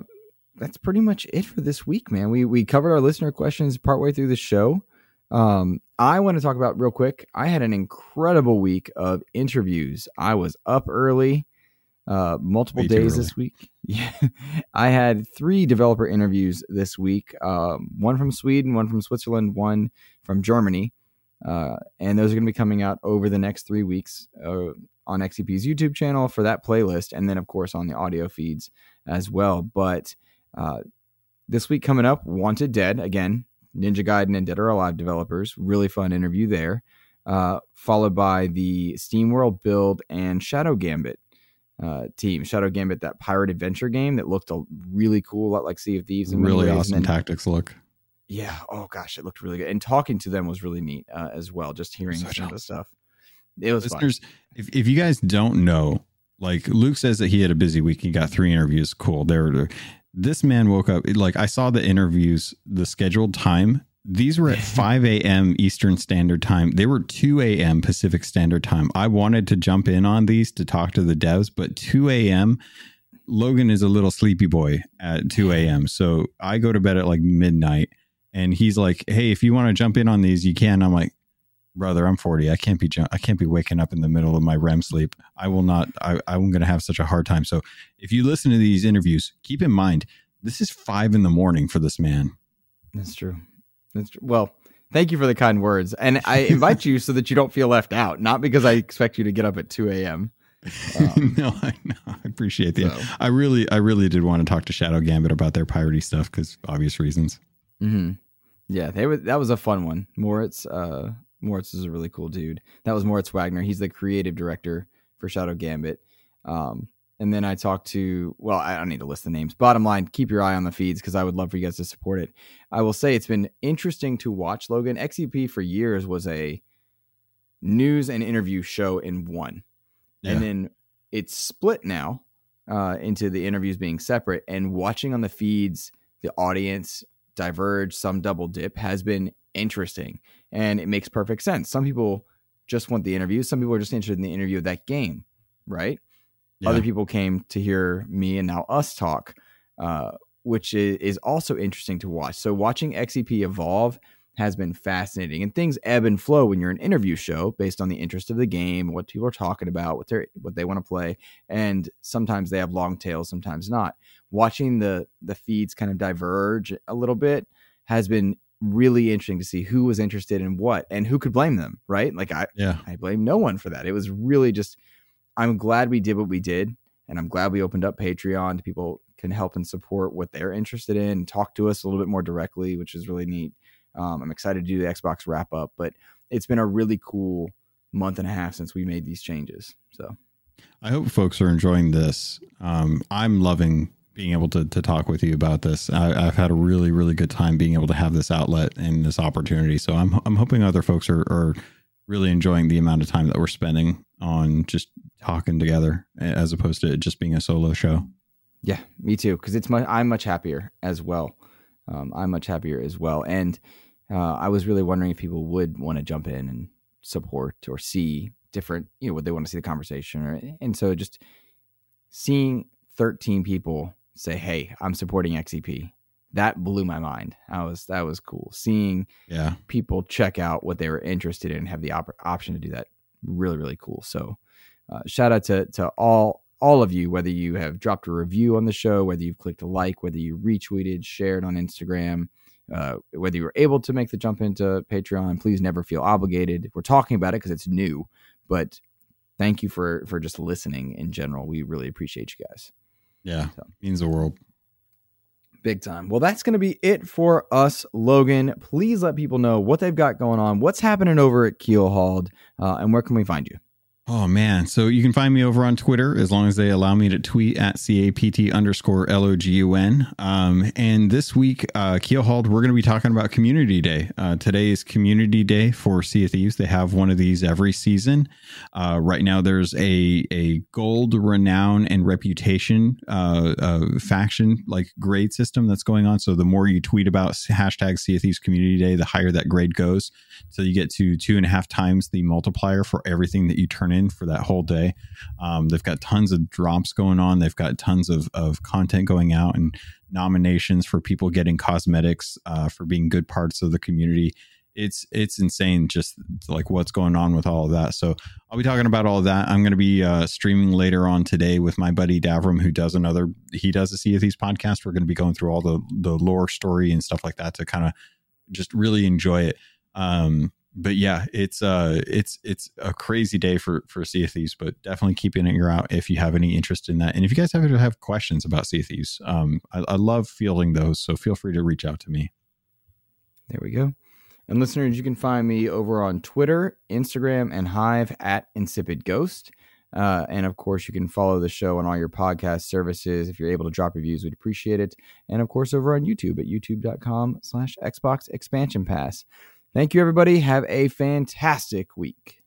that's pretty much it for this week, man. We we covered our listener questions partway through the show. Um, I want to talk about real quick. I had an incredible week of interviews. I was up early uh, multiple Way days this week. Yeah, I had three developer interviews this week. Um, one from Sweden, one from Switzerland, one from Germany, uh, and those are going to be coming out over the next three weeks uh, on XCP's YouTube channel for that playlist, and then of course on the audio feeds as well. But uh, this week coming up, Wanted Dead again, Ninja Gaiden and Dead or Alive developers. Really fun interview there. Uh, followed by the SteamWorld build and Shadow Gambit uh, team. Shadow Gambit, that pirate adventure game that looked a really cool, a lot like Sea of Thieves. In really awesome then, tactics look. Yeah. Oh gosh, it looked really good. And talking to them was really neat uh, as well. Just hearing Such some of the stuff. It was Listeners, fun. if if you guys don't know, like Luke says that he had a busy week. He got three interviews. Cool. There. This man woke up like I saw the interviews, the scheduled time these were at 5 a.m. Eastern Standard Time. They were 2 a.m. Pacific Standard Time. I wanted to jump in on these to talk to the devs, but 2 a.m. Logan is a little sleepy boy at 2 a.m. So I go to bed at like midnight and he's like, Hey, if you want to jump in on these, you can. I'm like, brother, I'm 40. I can't be, jump- I can't be waking up in the middle of my REM sleep. I will not, I, I'm going to have such a hard time. So if you listen to these interviews, keep in mind, this is five in the morning for this man. That's true. That's true. Well, thank you for the kind words. And I invite you so that you don't feel left out, not because I expect you to get up at 2 a.m. Um, no, I know. I appreciate the. So. I really, I really did want to talk to Shadow Gambit about their piratey stuff because obvious reasons. Mm-hmm. Yeah, they were. That was a fun one. Moritz, uh, Moritz is a really cool dude. That was Moritz Wagner. He's the creative director for Shadow Gambit. Um, and then I talked to, well, I don't need to list the names. Bottom line, keep your eye on the feeds because I would love for you guys to support it. I will say it's been interesting to watch Logan. XCP for years was a news and interview show in one. Yeah. And then it's split now uh, into the interviews being separate. And watching on the feeds, the audience diverge, some double dip has been interesting. And it makes perfect sense. Some people just want the interview, some people are just interested in the interview of that game, right? yeah. other people came to hear me and now us talk, uh, which is, is also interesting to watch. So watching XCP evolve has been fascinating, and things ebb and flow when you're an interview show based on the interest of the game, what people are talking about, what they what they want to play, and sometimes they have long tails, sometimes not. Watching the the feeds kind of diverge a little bit has been really interesting to see who was interested in what and who could blame them, right? Like I Yeah. I blame no one for that. It was really just I'm glad we did what we did and I'm glad we opened up Patreon. To people can help and support what they're interested in, talk to us a little bit more directly, which is really neat. Um, I'm excited to do the Xbox wrap up, but it's been a really cool month and a half since we made these changes. So I hope folks are enjoying this. Um, I'm loving being able to, to talk with you about this. I, I've had a really, really good time being able to have this outlet and this opportunity. So I'm, I'm hoping other folks are, are really enjoying the amount of time that we're spending on just talking together as opposed to it just being a solo show. Yeah, me too. Because it's my I'm much happier as well. Um, I'm much happier as well, and uh, I was really wondering if people would want to jump in and support or see different, you know, what they want to see the conversation, or and so just seeing 13 people say, "Hey, I'm supporting XEP," that blew my mind. I was that was cool. Seeing Yeah. people check out what they were interested in, have the op- option to do that, really really cool. So, uh, shout out to to all all of you, whether you have dropped a review on the show, whether you've clicked a like, whether you retweeted, shared on Instagram, uh, whether you were able to make the jump into Patreon. Please never feel obligated. We're talking about it because it's new, but thank you for for just listening in general. We really appreciate you guys. Yeah. So. Means the world. Big time. Well, that's going to be it for us, Logan. Please let people know what they've got going on, what's happening over at Keelhauled, uh, and where can we find you? Oh man. So you can find me over on Twitter as long as they allow me to tweet at CAPT underscore L-O-G-U-N. Um, and this week, uh, Keelhauled, we're going to be talking about Community Day. Uh, today is Community Day for Sea of Thieves. They have one of these every season. Uh, right now there's a, a gold renown and reputation, uh, uh, faction like grade system that's going on. So the more you tweet about hashtag Sea of Thieves Community Day, the higher that grade goes. So you get to two and a half times the multiplier for everything that you turn in for that whole day. Um, they've got tons of drops going on. They've got tons of, of content going out and nominations for people getting cosmetics uh, for being good parts of the community. It's it's insane, just like what's going on with all of that. So I'll be talking about all of that. I'm going to be uh, streaming later on today with my buddy Davram, who does another. He does a Sea of Thieves podcast. We're going to be going through all the the lore story and stuff like that to kind of just really enjoy it. Um, but yeah, it's uh, it's it's a crazy day for for Sea Thieves, but definitely keep an ear out if you have any interest in that, and if you guys have have questions about Sea Thieves, um, I, I love fielding those, so feel free to reach out to me. There we go. And listeners, you can find me over on Twitter, Instagram, and Hive at Insipid Ghost. Uh, and of course, you can follow the show on all your podcast services. If you're able to drop reviews, we'd appreciate it. And of course, over on YouTube at youtube.com slash Xbox Expansion Pass. Thank you, everybody. Have a fantastic week.